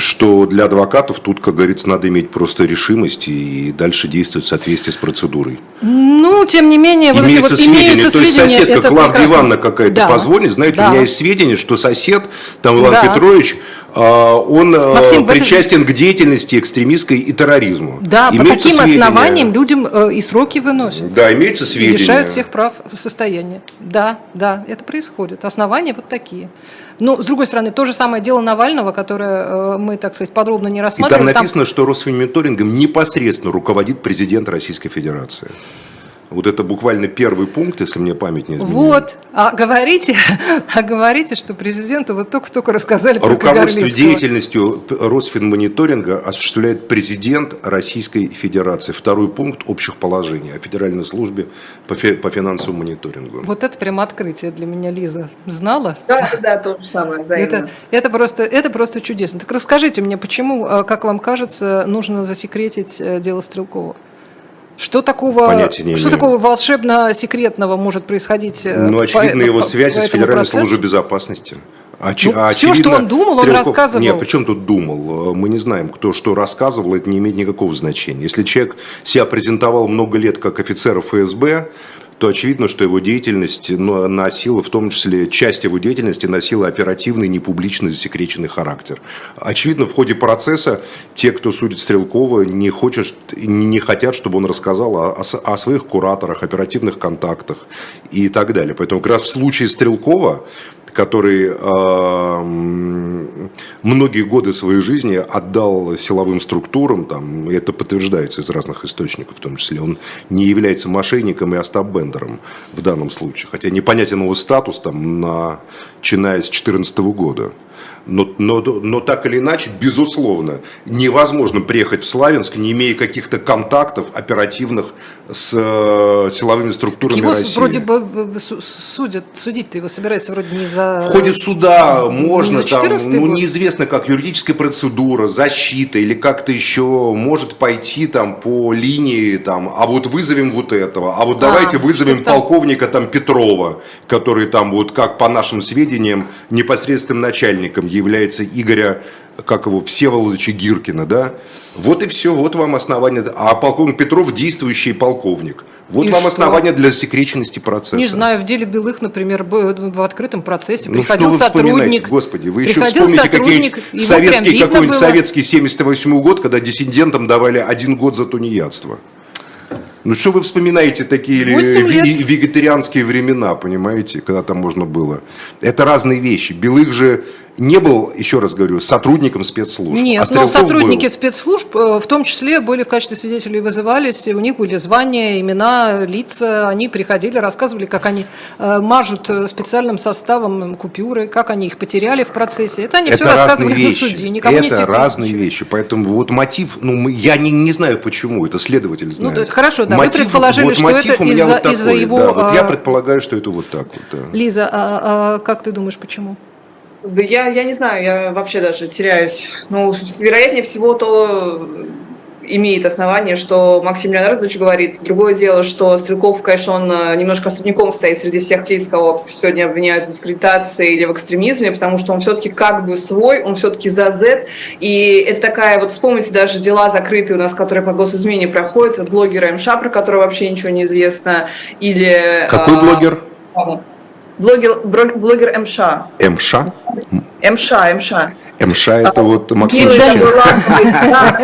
что для адвокатов тут, как говорится, надо иметь просто решимость и дальше действовать в соответствии с процедурой. Ну, тем не менее, вот имеются вот, сведения. Имеются То есть соседка Клавдия Ивановна какая-то да. позвонит, знаете, да. у меня есть сведения, что сосед, там Иван да. Петрович, он а, Максим, причастен это... к деятельности экстремистской и терроризму. Да, имеются по таким сведения. основаниям людям э, и сроки выносят. Да, имеются сведения. И лишают всех прав состояния. Да, да, это происходит. Основания вот такие. Но, с другой стороны, то же самое дело Навального, которое э, мы, так сказать, подробно не рассматривали. И там написано, там... что Росфинмониторингом непосредственно руководит президент Российской Федерации. Вот это буквально первый пункт, если мне память не изменяет. Вот. А говорите, [laughs] а говорите, что президенту вот только-только рассказали про Руководство деятельностью Росфинмониторинга осуществляет президент Российской Федерации. Второй пункт общих положений о Федеральной службе по, фи, по финансовому мониторингу. Вот это прям открытие для меня, Лиза. Знала? Да, да, то же самое, взаимно. Это, это, просто, это просто чудесно. Так расскажите мне, почему, э, как вам кажется, нужно засекретить э, дело Стрелкова? Что такого, Понятия что такого волшебно-секретного может происходить? Э, ну, очевидно, по, его связи по с Федеральной процессу? службой безопасности. Оч, ну, все, что он думал, Стрелков... он рассказывал. Нет, причем тут думал? Мы не знаем, кто что рассказывал, это не имеет никакого значения. Если человек себя презентовал много лет как офицер ФСБ, то очевидно, что его деятельность носила, в том числе часть его деятельности носила оперативный, непубличный, засекреченный характер. Очевидно, в ходе процесса те, кто судит Стрелкова, не, хочет, не хотят, чтобы он рассказал о, о своих кураторах, оперативных контактах и так далее. Поэтому как раз в случае Стрелкова который э, многие годы своей жизни отдал силовым структурам, там, и это подтверждается из разных источников, в том числе он не является мошенником и остабендером в данном случае, хотя непонятен его статус, там, начиная с 2014 года. Но, но, но так или иначе, безусловно, невозможно приехать в Славянск, не имея каких-то контактов оперативных с э, силовыми структурами его России. вроде бы судят, судить-то его собирается вроде не за... В ходе суда можно, там, ну, неизвестно как, юридическая процедура, защита или как-то еще может пойти там по линии, там, а вот вызовем вот этого, а вот давайте а, вызовем полковника там Петрова, который там вот как по нашим сведениям непосредственным начальником является Игоря, как его, Всеволодовича Гиркина, да? Вот и все, вот вам основание. А полковник Петров действующий полковник. Вот и вам что? основание для засекреченности процесса. Не знаю, в деле Белых, например, в открытом процессе ну, приходил что вы сотрудник. Господи, вы еще вспомните какие-нибудь советский, какой-нибудь советский 78 год, когда диссидентам давали один год за тунеядство. Ну что вы вспоминаете такие вегетарианские времена, понимаете, когда там можно было? Это разные вещи. Белых же не был, еще раз говорю, сотрудником спецслужб. Нет, а но сотрудники был. спецслужб э, в том числе были в качестве свидетелей вызывались, у них были звания, имена, лица, они приходили, рассказывали, как они э, мажут э, специальным составом купюры, как они их потеряли в процессе. Это они это все рассказывали вещи. на суде, никому не это секрет. разные вещи. Поэтому вот мотив, ну, мы- я не, не знаю почему, это следователь Ну, знает. да, хорошо, да, вы Мотив- предположили, вот что это из-за- вот из-за его, да, вот я а, предполагаю, что это вот так вот. да. Лиза, а, а как ты думаешь, почему? Да я, я не знаю, я вообще даже теряюсь. Ну, вероятнее всего, то имеет основание, что Максим Леонардович говорит. Другое дело, что Стрелков, конечно, он э, немножко особняком стоит среди всех лиц, кого сегодня обвиняют в дискредитации или в экстремизме, потому что он все-таки как бы свой, он все-таки за Z. И это такая, вот вспомните даже дела закрытые у нас, которые по госизмене проходят, от блогера МШ, про которого вообще ничего не известно, или... Какой а, блогер? Блогер, бро- блогер МШ. МШ? МШ, МШ. МШ это вот Максим да,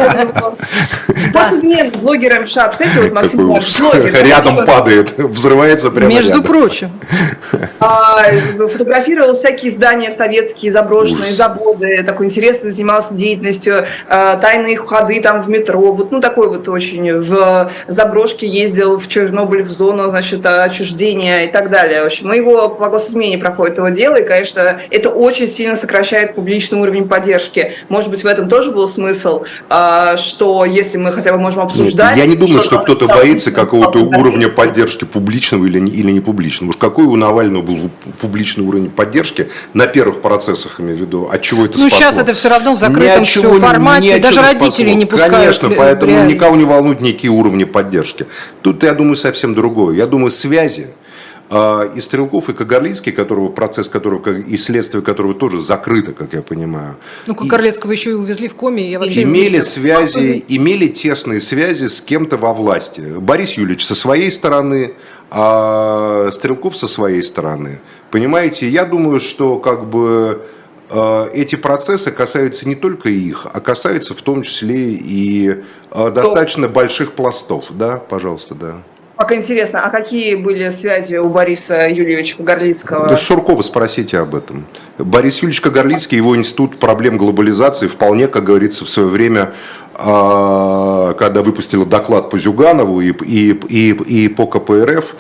[laughs] Госизмен, блогер МШ. Представляете, вот Максим такой Иванович, уж блогер. рядом падает, [laughs] взрывается прямо Между рядом. прочим. а, Фотографировал всякие здания советские, заброшенные, Ужас. заводы. Такой интересно занимался деятельностью. а, Тайные ходы там в метро. Вот, ну, такой вот очень. В заброшке ездил в Чернобыль, в зону, значит, отчуждения и так далее. В общем, мы его по госизмене проходит его дело, и, конечно, это очень сильно сокращает публичный уровень поддержки. Может быть, в этом тоже был смысл, а, что если мы хотя бы можем Нет, обсуждать... я не думаю, что кто-то написал, боится какого-то уровня поддержки публичного или не, или не публичного. Уж какой у Навального был публичный уровень поддержки на первых процессах, имею в виду, от чего это Ну, спасло? сейчас это все равно в закрытом чего- ни формате, даже родители не пускают. Конечно, поэтому реально. никого не волнуют никакие уровни поддержки. Тут, я думаю, совсем другое. Я думаю, связи и Стрелков, и Кагарлицкий, которого, процесс которого, и следствие которого тоже закрыто, как я понимаю. Ну, И- Кагарлецкого еще и увезли в коме. Я вообще имели связи, имели тесные связи с кем-то во власти. Борис Юлич со своей стороны, а Стрелков со своей стороны. Понимаете, я думаю, что как бы э, эти процессы касаются не только их, а касаются в том числе и э, достаточно больших пластов. Да, пожалуйста, да. Пока интересно, а какие были связи у Бориса Юрьевича Горлицкого? Да Суркова спросите об этом. Борис Юльевич Кагарлицкий, его институт проблем глобализации вполне, как говорится, в свое время, а, когда выпустила доклад по Зюганову и, и, и, и по КПРФ,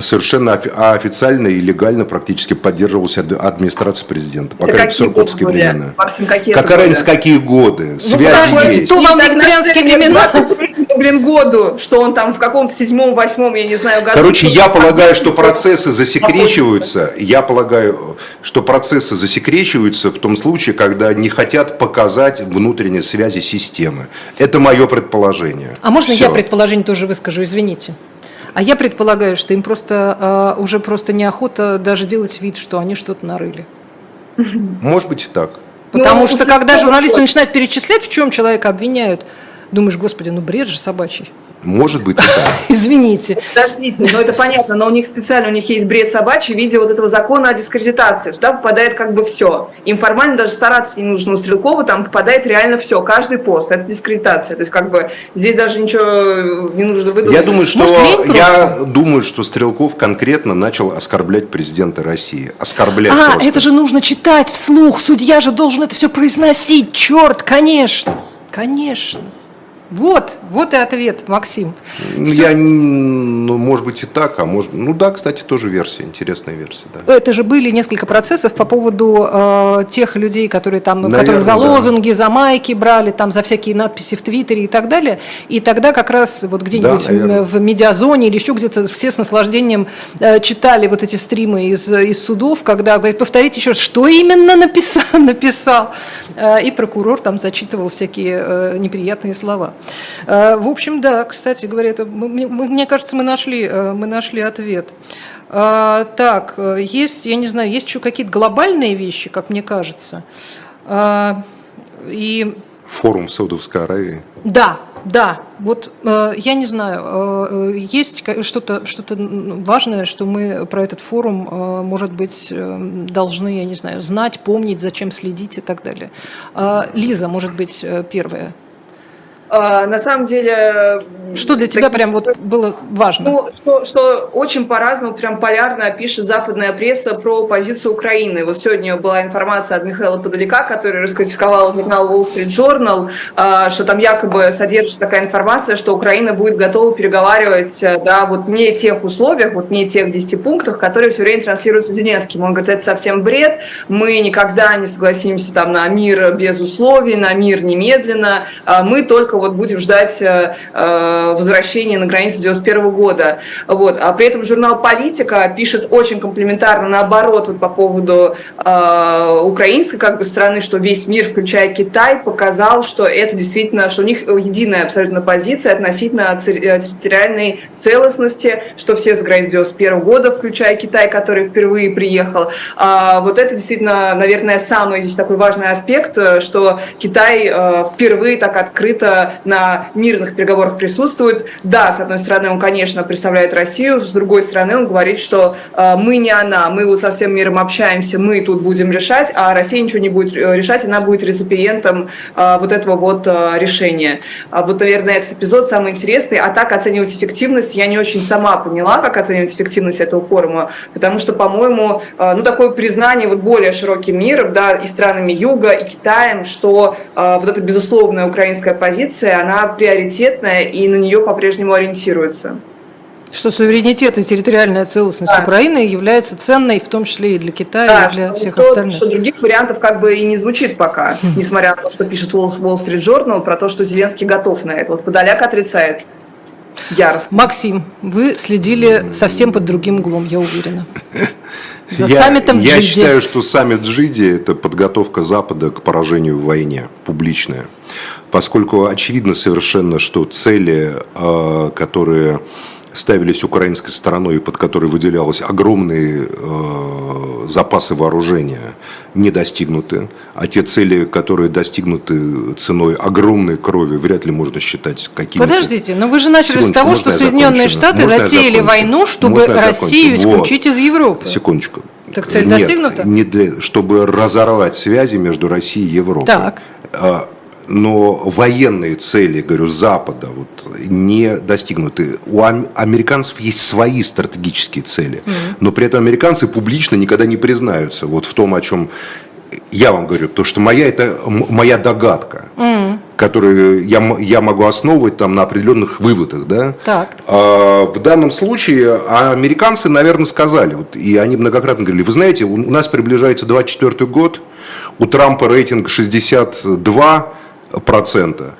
совершенно офи- официально и легально практически поддерживался ад- администрацией президента. Пока Это это какие сурковские времена. Максим, какие Какая разница, какие годы? Ну, Связи есть. то вам викторианские времена. 23-м, блин, году, что он там в каком-то седьмом, восьмом, я не знаю, году. Короче, я полагаю, что процессы засекречиваются. Я полагаю, что процессы засекречиваются в том случае, когда не хотят показать внутренние связи системы. Это мое предположение. А можно Всё. я предположение тоже выскажу, извините? А я предполагаю, что им просто э, уже просто неохота даже делать вид, что они что-то нарыли. Может быть и так. Потому Ну, что когда журналисты начинают перечислять, в чем человека обвиняют, думаешь, господи, ну бред же собачий. Может быть так. [laughs] Извините. Подождите, ну это понятно, но у них специально, у них есть бред собачий в виде вот этого закона о дискредитации. Туда попадает как бы все. Им формально даже стараться не нужно. У Стрелкова там попадает реально все, каждый пост. Это дискредитация. То есть как бы здесь даже ничего не нужно выдумать. Я думаю, что Может, я думаю, что Стрелков конкретно начал оскорблять президента России. Оскорблять А, просто. это же нужно читать вслух. Судья же должен это все произносить. Черт, конечно. Конечно. Вот, вот и ответ, Максим. Ну, Я, н- ну, может быть и так, а может... Ну да, кстати, тоже версия, интересная версия, да. Это же были несколько процессов по поводу э, тех людей, которые там, Наверное, которые за да. лозунги, за майки брали, там за всякие надписи в Твиттере и так далее. И тогда как раз вот где-нибудь Да, в, в медиазоне или еще где-то все с наслаждением э, читали вот эти стримы из, из судов, когда говорит, повторите еще, что именно написал, [laughs] написал. Э, и прокурор там зачитывал всякие э, неприятные слова. Э, в общем, да, кстати говоря, это, мне, кажется, мы нашли, э, мы нашли ответ. А, так, э, есть, я не знаю, есть еще какие-то глобальные вещи, как мне кажется. И Форум в Саудовской Аравии. да, да, вот э, я не знаю, э, э, есть что-то что важное, что мы про этот форум, э, может быть, э, должны, я не знаю, знать, помнить, зачем следить и так далее. Лиза, может быть, э, первая. А, На самом деле, Что для тебя прям вот было важно? Ну, что, что очень по-разному, прям полярно пишет западная пресса про позицию Украины. Вот сегодня была информация от Михаила Подалека, который раскритиковал журнал Wall Street Journal, а, что там якобы содержится такая информация, что Украина будет готова переговаривать, э, да, вот не тех условиях, вот не тех 10 пунктах, которые все время транслируются Зеленским. Он говорит, это совсем бред, мы никогда не согласимся там на мир без условий, на мир немедленно, а мы только вот будем ждать э, э, возвращения на границе 91 года. Вот. А при этом журнал «Политика» пишет очень комплиментарно наоборот вот по поводу э, украинской как бы страны, что весь мир, включая Китай, показал, что это действительно, что у них единая абсолютно позиция относительно территориальной целостности, что все с границы 91 года, включая Китай, который впервые приехал. А вот это действительно, наверное, самый здесь такой важный аспект, что Китай впервые так открыто на мирных переговорах присутствует. Да, с одной стороны, он, конечно, представляет Россию, с другой стороны, он говорит, что э, мы не она, мы вот со всем миром общаемся, мы тут будем решать, а Россия ничего не будет э, решать, она будет реципиентом вот этого вот решения. А вот, наверное, этот эпизод самый интересный. А так оценивать эффективность я не очень сама поняла, как оценивать эффективность этого форума, потому что, по-моему, ну, такое признание вот более широким миром, да, и странами Юга, и Китаем, что вот эта безусловная украинская позиция, она приоритетная и на нее по-прежнему ориентируется. Что суверенитет и территориальная целостность да. Украины является ценной, в том числе и для Китая, да, и для всех то, остальных. Что других вариантов как бы и не звучит пока, несмотря на то, что пишет Wall Street Journal про то, что Зеленский готов на это. Вот Подоляк отрицает. Яростно. Максим, вы следили совсем под другим углом, я уверена. [laughs] За я, саммитом Я считаю, что саммит Джиди – это подготовка Запада к поражению в войне, публичная. Поскольку очевидно совершенно, что цели, э, которые ставились украинской стороной под которые выделялись огромные э, запасы вооружения, не достигнуты. А те цели, которые достигнуты ценой огромной крови, вряд ли можно считать какими-то... Подождите, но вы же начали секундочку, с того, что Соединенные Штаты можно затеяли войну, чтобы Россию исключить вот. из Европы. Секундочку. Так цель Нет, достигнута? Не для, чтобы разорвать связи между Россией и Европой. Так. А, но военные цели, говорю, Запада вот, не достигнуты. У американцев есть свои стратегические цели, mm-hmm. но при этом американцы публично никогда не признаются вот в том, о чем я вам говорю, то, что моя это моя догадка, mm. которую я, я могу основывать там на определенных выводах, да. Так. А, в данном случае американцы, наверное, сказали, вот, и они многократно говорили, вы знаете, у, у нас приближается 24 год, у Трампа рейтинг 62, процента.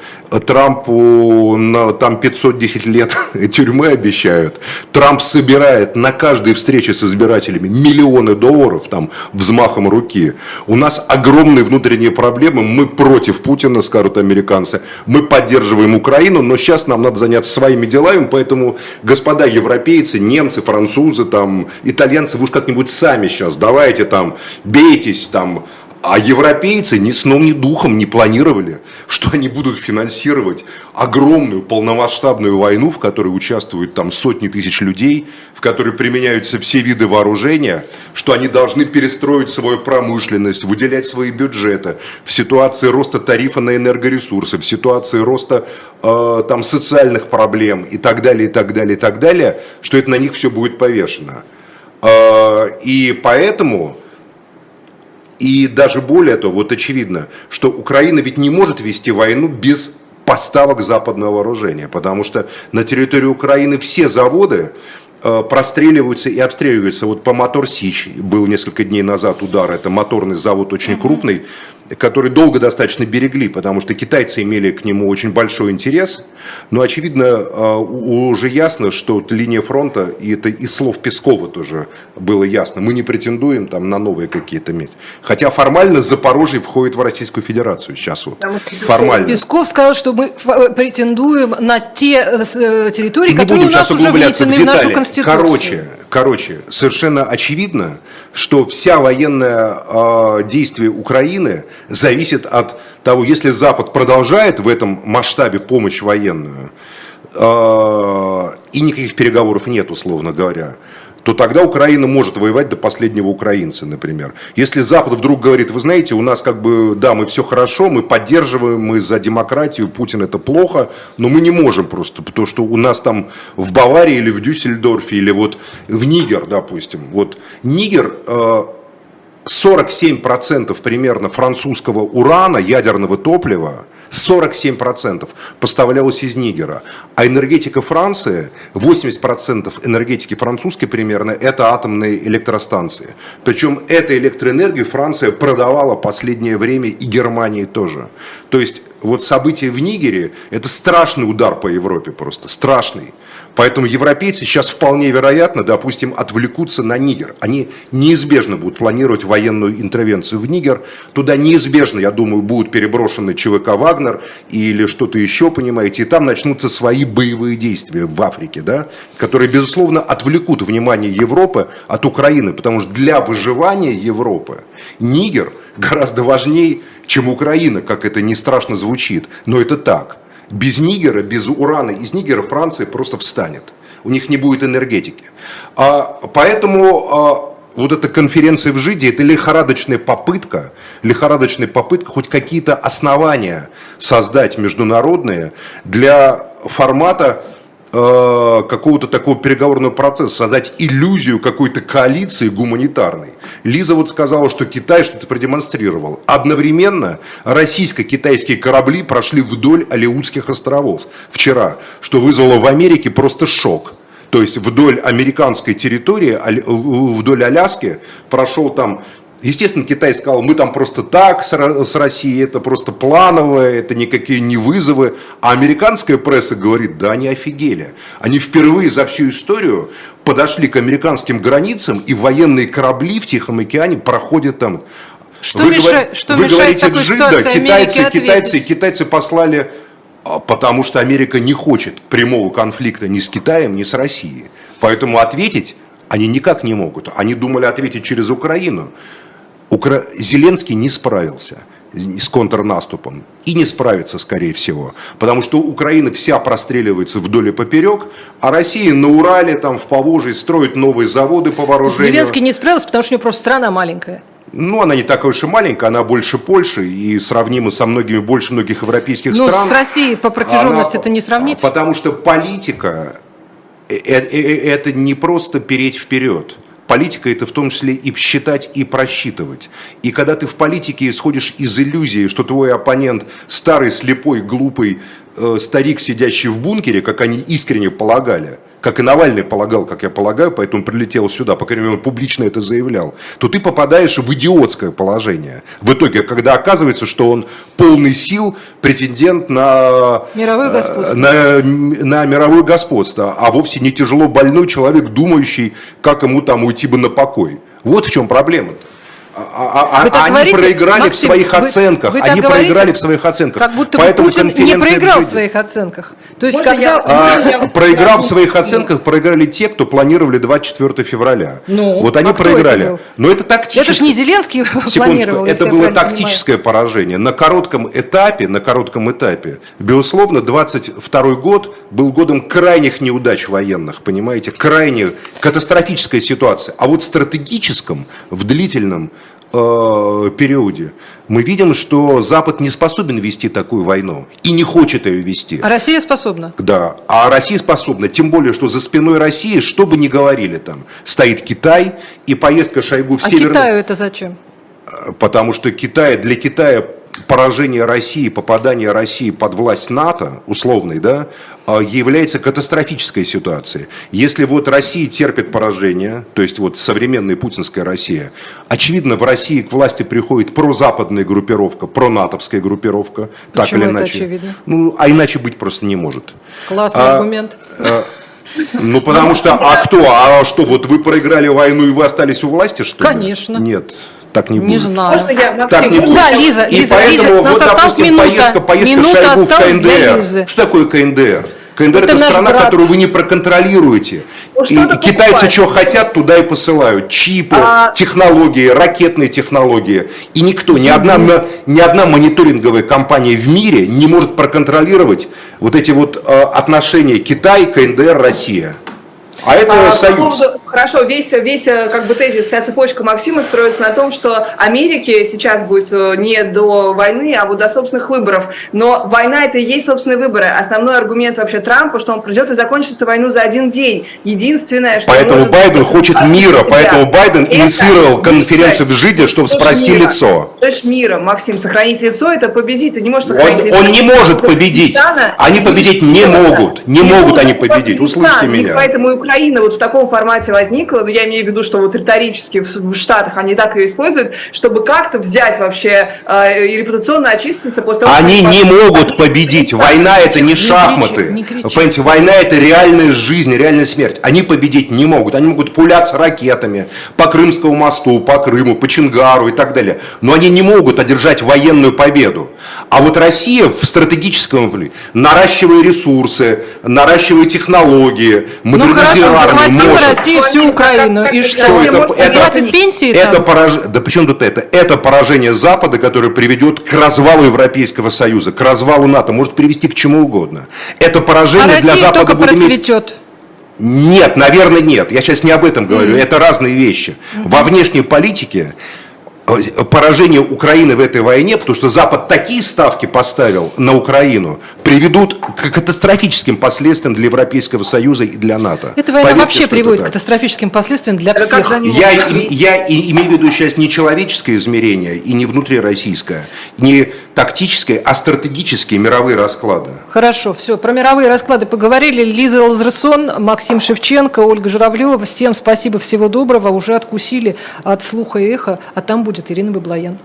Трампу на, там 510 лет [laughs] тюрьмы обещают. Трамп собирает на каждой встрече с избирателями миллионы долларов там взмахом руки. У нас огромные внутренние проблемы. Мы против Путина, скажут американцы. Мы поддерживаем Украину, но сейчас нам надо заняться своими делами. Поэтому, господа европейцы, немцы, французы, там, итальянцы, вы уж как-нибудь сами сейчас давайте там, бейтесь там, а европейцы ни сном, ни духом не планировали, что они будут финансировать огромную полномасштабную войну, в которой участвуют там сотни тысяч людей, в которой применяются все виды вооружения, что они должны перестроить свою промышленность, выделять свои бюджеты в ситуации роста тарифа на энергоресурсы, в ситуации роста э, там социальных проблем и так далее, и так далее, и так далее, что это на них все будет повешено. Э, и поэтому и даже более того, вот очевидно, что Украина ведь не может вести войну без поставок западного вооружения, потому что на территории Украины все заводы э, простреливаются и обстреливаются. Вот по Мотор Сич был несколько дней назад удар, это моторный завод очень крупный, который долго достаточно берегли, потому что китайцы имели к нему очень большой интерес. Но, очевидно, а, уже ясно, что линия фронта, и это из слов Пескова тоже было ясно, мы не претендуем там на новые какие-то места. Хотя формально Запорожье входит в Российскую Федерацию сейчас вот. Формально. Песков сказал, что мы претендуем на те э, территории, не которые у нас уже внесены в, в нашу Конституцию. Короче, короче, совершенно очевидно, что вся военная э, действие Украины зависит от того, если Запад продолжает в этом масштабе помощь военную, э, и никаких переговоров нет, условно говоря, то тогда Украина может воевать до последнего украинца, например. Если Запад вдруг говорит, вы знаете, у нас как бы, да, мы все хорошо, мы поддерживаем, мы за демократию, Путин это плохо, но мы не можем просто, потому что у нас там в Баварии или в Дюссельдорфе или вот в Нигер, допустим, вот Нигер э, 47% примерно французского урана, ядерного топлива, 47% поставлялось из Нигера. А энергетика Франции, 80% энергетики французской примерно, это атомные электростанции. Причем эту электроэнергию Франция продавала последнее время и Германии тоже. То есть вот события в Нигере – это страшный удар по Европе просто, страшный. Поэтому европейцы сейчас вполне вероятно, допустим, отвлекутся на Нигер. Они неизбежно будут планировать военную интервенцию в Нигер. Туда неизбежно, я думаю, будут переброшены ЧВК «Вагнер» или что-то еще, понимаете. И там начнутся свои боевые действия в Африке, да, которые, безусловно, отвлекут внимание Европы от Украины. Потому что для выживания Европы Нигер гораздо важнее, чем Украина, как это не страшно звучит. Но это так. Без Нигера, без урана из Нигера Франция просто встанет. У них не будет энергетики. А, поэтому а, вот эта конференция в Жиде, это лихорадочная попытка, лихорадочная попытка хоть какие-то основания создать международные для формата какого-то такого переговорного процесса, создать иллюзию какой-то коалиции гуманитарной. Лиза вот сказала, что Китай что-то продемонстрировал. Одновременно российско-китайские корабли прошли вдоль Алеутских островов вчера, что вызвало в Америке просто шок. То есть вдоль американской территории, вдоль Аляски прошел там Естественно, Китай сказал, мы там просто так с Россией, это просто плановое, это никакие не вызовы. А американская пресса говорит, да, они офигели. Они впервые за всю историю подошли к американским границам, и военные корабли в Тихом океане проходят там. Что, вы мешает, говор... что вы мешает говорите, такой Джида, китайцы, китайцы, китайцы послали, а, потому что Америка не хочет прямого конфликта ни с Китаем, ни с Россией. Поэтому ответить они никак не могут. Они думали ответить через Украину. Укра... Зеленский не справился с контрнаступом и не справится, скорее всего. Потому что Украина вся простреливается вдоль и поперек, а Россия на Урале, там в Поволжье строит новые заводы по вооружению. Зеленский не справился, потому что у него просто страна маленькая. Ну, она не такая уж и маленькая, она больше Польши и сравнима со многими больше многих европейских ну, стран. Ну, с Россией по протяженности она, это не сравнить. Потому что политика э, – э, э, это не просто переть вперед. Политика это в том числе и считать, и просчитывать. И когда ты в политике исходишь из иллюзии, что твой оппонент старый, слепой, глупый э, старик, сидящий в бункере, как они искренне полагали – как и Навальный полагал, как я полагаю, поэтому прилетел сюда, по крайней мере, он публично это заявлял, то ты попадаешь в идиотское положение. В итоге, когда оказывается, что он полный сил претендент на мировое э, господство, на, на мировое господство а вовсе не тяжело больной человек, думающий, как ему там уйти бы на покой. Вот в чем проблема-то. А, а, а они говорите, проиграли Максим, в своих вы, оценках. Вы они говорите, проиграли в своих оценках. Как будто Поэтому Путин не проиграл в своих оценках. То есть, Можно когда... Я, а, проиграл в своих оценках, проиграли те, кто планировали 24 февраля. Ну, вот они а проиграли. Это Но это тактическое... Это же не Зеленский [laughs] планировал. Это было тактическое понимаю. поражение. На коротком этапе, на коротком этапе, безусловно, 22 год был годом крайних неудач военных, понимаете, крайне катастрофическая ситуация. А вот стратегическом, в длительном периоде мы видим, что Запад не способен вести такую войну и не хочет ее вести. А Россия способна? Да, а Россия способна. Тем более, что за спиной России, что бы ни говорили там, стоит Китай и поездка Шойгу в а Северный... А Китаю это зачем? Потому что Китай, для Китая поражение России, попадание России под власть НАТО, условный, да, а, является катастрофической ситуацией. Если вот Россия терпит поражение, то есть вот современная путинская Россия, очевидно, в России к власти приходит прозападная группировка, пронатовская группировка, Почему так или иначе. Это очевидно? Ну, а иначе быть просто не может. Классный а, аргумент. А, ну, потому что, а кто? А что, вот вы проиграли войну и вы остались у власти, что ли? Конечно. Нет. Так не, не будет. знаю. я, так не будет. Да, Лиза, и Лиза, поэтому, Лиза, вот, допустим, минута, поездка, поездка минута Шойгу в КНДР. Что такое КНДР? КНДР это, это страна, брат. которую вы не проконтролируете. Ну, и, и китайцы что хотят, туда и посылают. Чипы, а... технологии, ракетные технологии. И никто, ни одна, ни одна мониторинговая компания в мире не может проконтролировать вот эти вот э, отношения Китай, КНДР, Россия. А это а, союз. По поводу, Хорошо, весь, весь как бы тезис, вся цепочка Максима строится на том, что Америке сейчас будет не до войны, а вот до собственных выборов. Но война это и есть собственные выборы. Основной аргумент вообще Трампа, что он придет и закончит эту войну за один день. Единственное, что... Поэтому Байден хочет мира, поэтому Байден это инициировал конференцию в Жиде, чтобы спасти мира. лицо. Дочь мира, Максим, сохранить лицо это победить. Ты не можешь сохранить он, лицо. Он не может победить. Они победить не могут. Не, не могут они победить. Услышьте меня. Поэтому Украина вот в таком формате возникла. Но я имею в виду, что вот риторически в Штатах они так и используют, чтобы как-то взять вообще э, и репутационно очиститься после того, Они не могут победить. Война это не шахматы. Не кричи, не Понимаете, война это реальная жизнь, реальная смерть. Они победить не могут. Они могут пуляться ракетами по Крымскому мосту, по Крыму, по Чингару и так далее. Но они не могут одержать военную победу. А вот Россия в стратегическом наращивая ресурсы, наращивая технологии, модернизируя ну, армию, может. Россия всю Украину. И что? Это, это, пенсии это пораж... Да почему тут это? Это поражение Запада, которое приведет к развалу Европейского Союза, к развалу НАТО, может привести к чему угодно. Это поражение а для Запада будет процветет. иметь... Нет, наверное, нет. Я сейчас не об этом говорю. Mm-hmm. Это разные вещи. Mm-hmm. Во внешней политике поражение Украины в этой войне, потому что Запад такие ставки поставил на Украину, приведут к катастрофическим последствиям для Европейского Союза и для НАТО. Эта война Поверьте, вообще приводит к катастрофическим последствиям для это всех. Я, я имею в виду сейчас не человеческое измерение и не внутрироссийское, не тактические, а стратегические мировые расклады. Хорошо, все, про мировые расклады поговорили. Лиза Лазерсон, Максим Шевченко, Ольга Журавлева. Всем спасибо, всего доброго. Уже откусили от слуха и эха, а там будет Ирина Баблоян.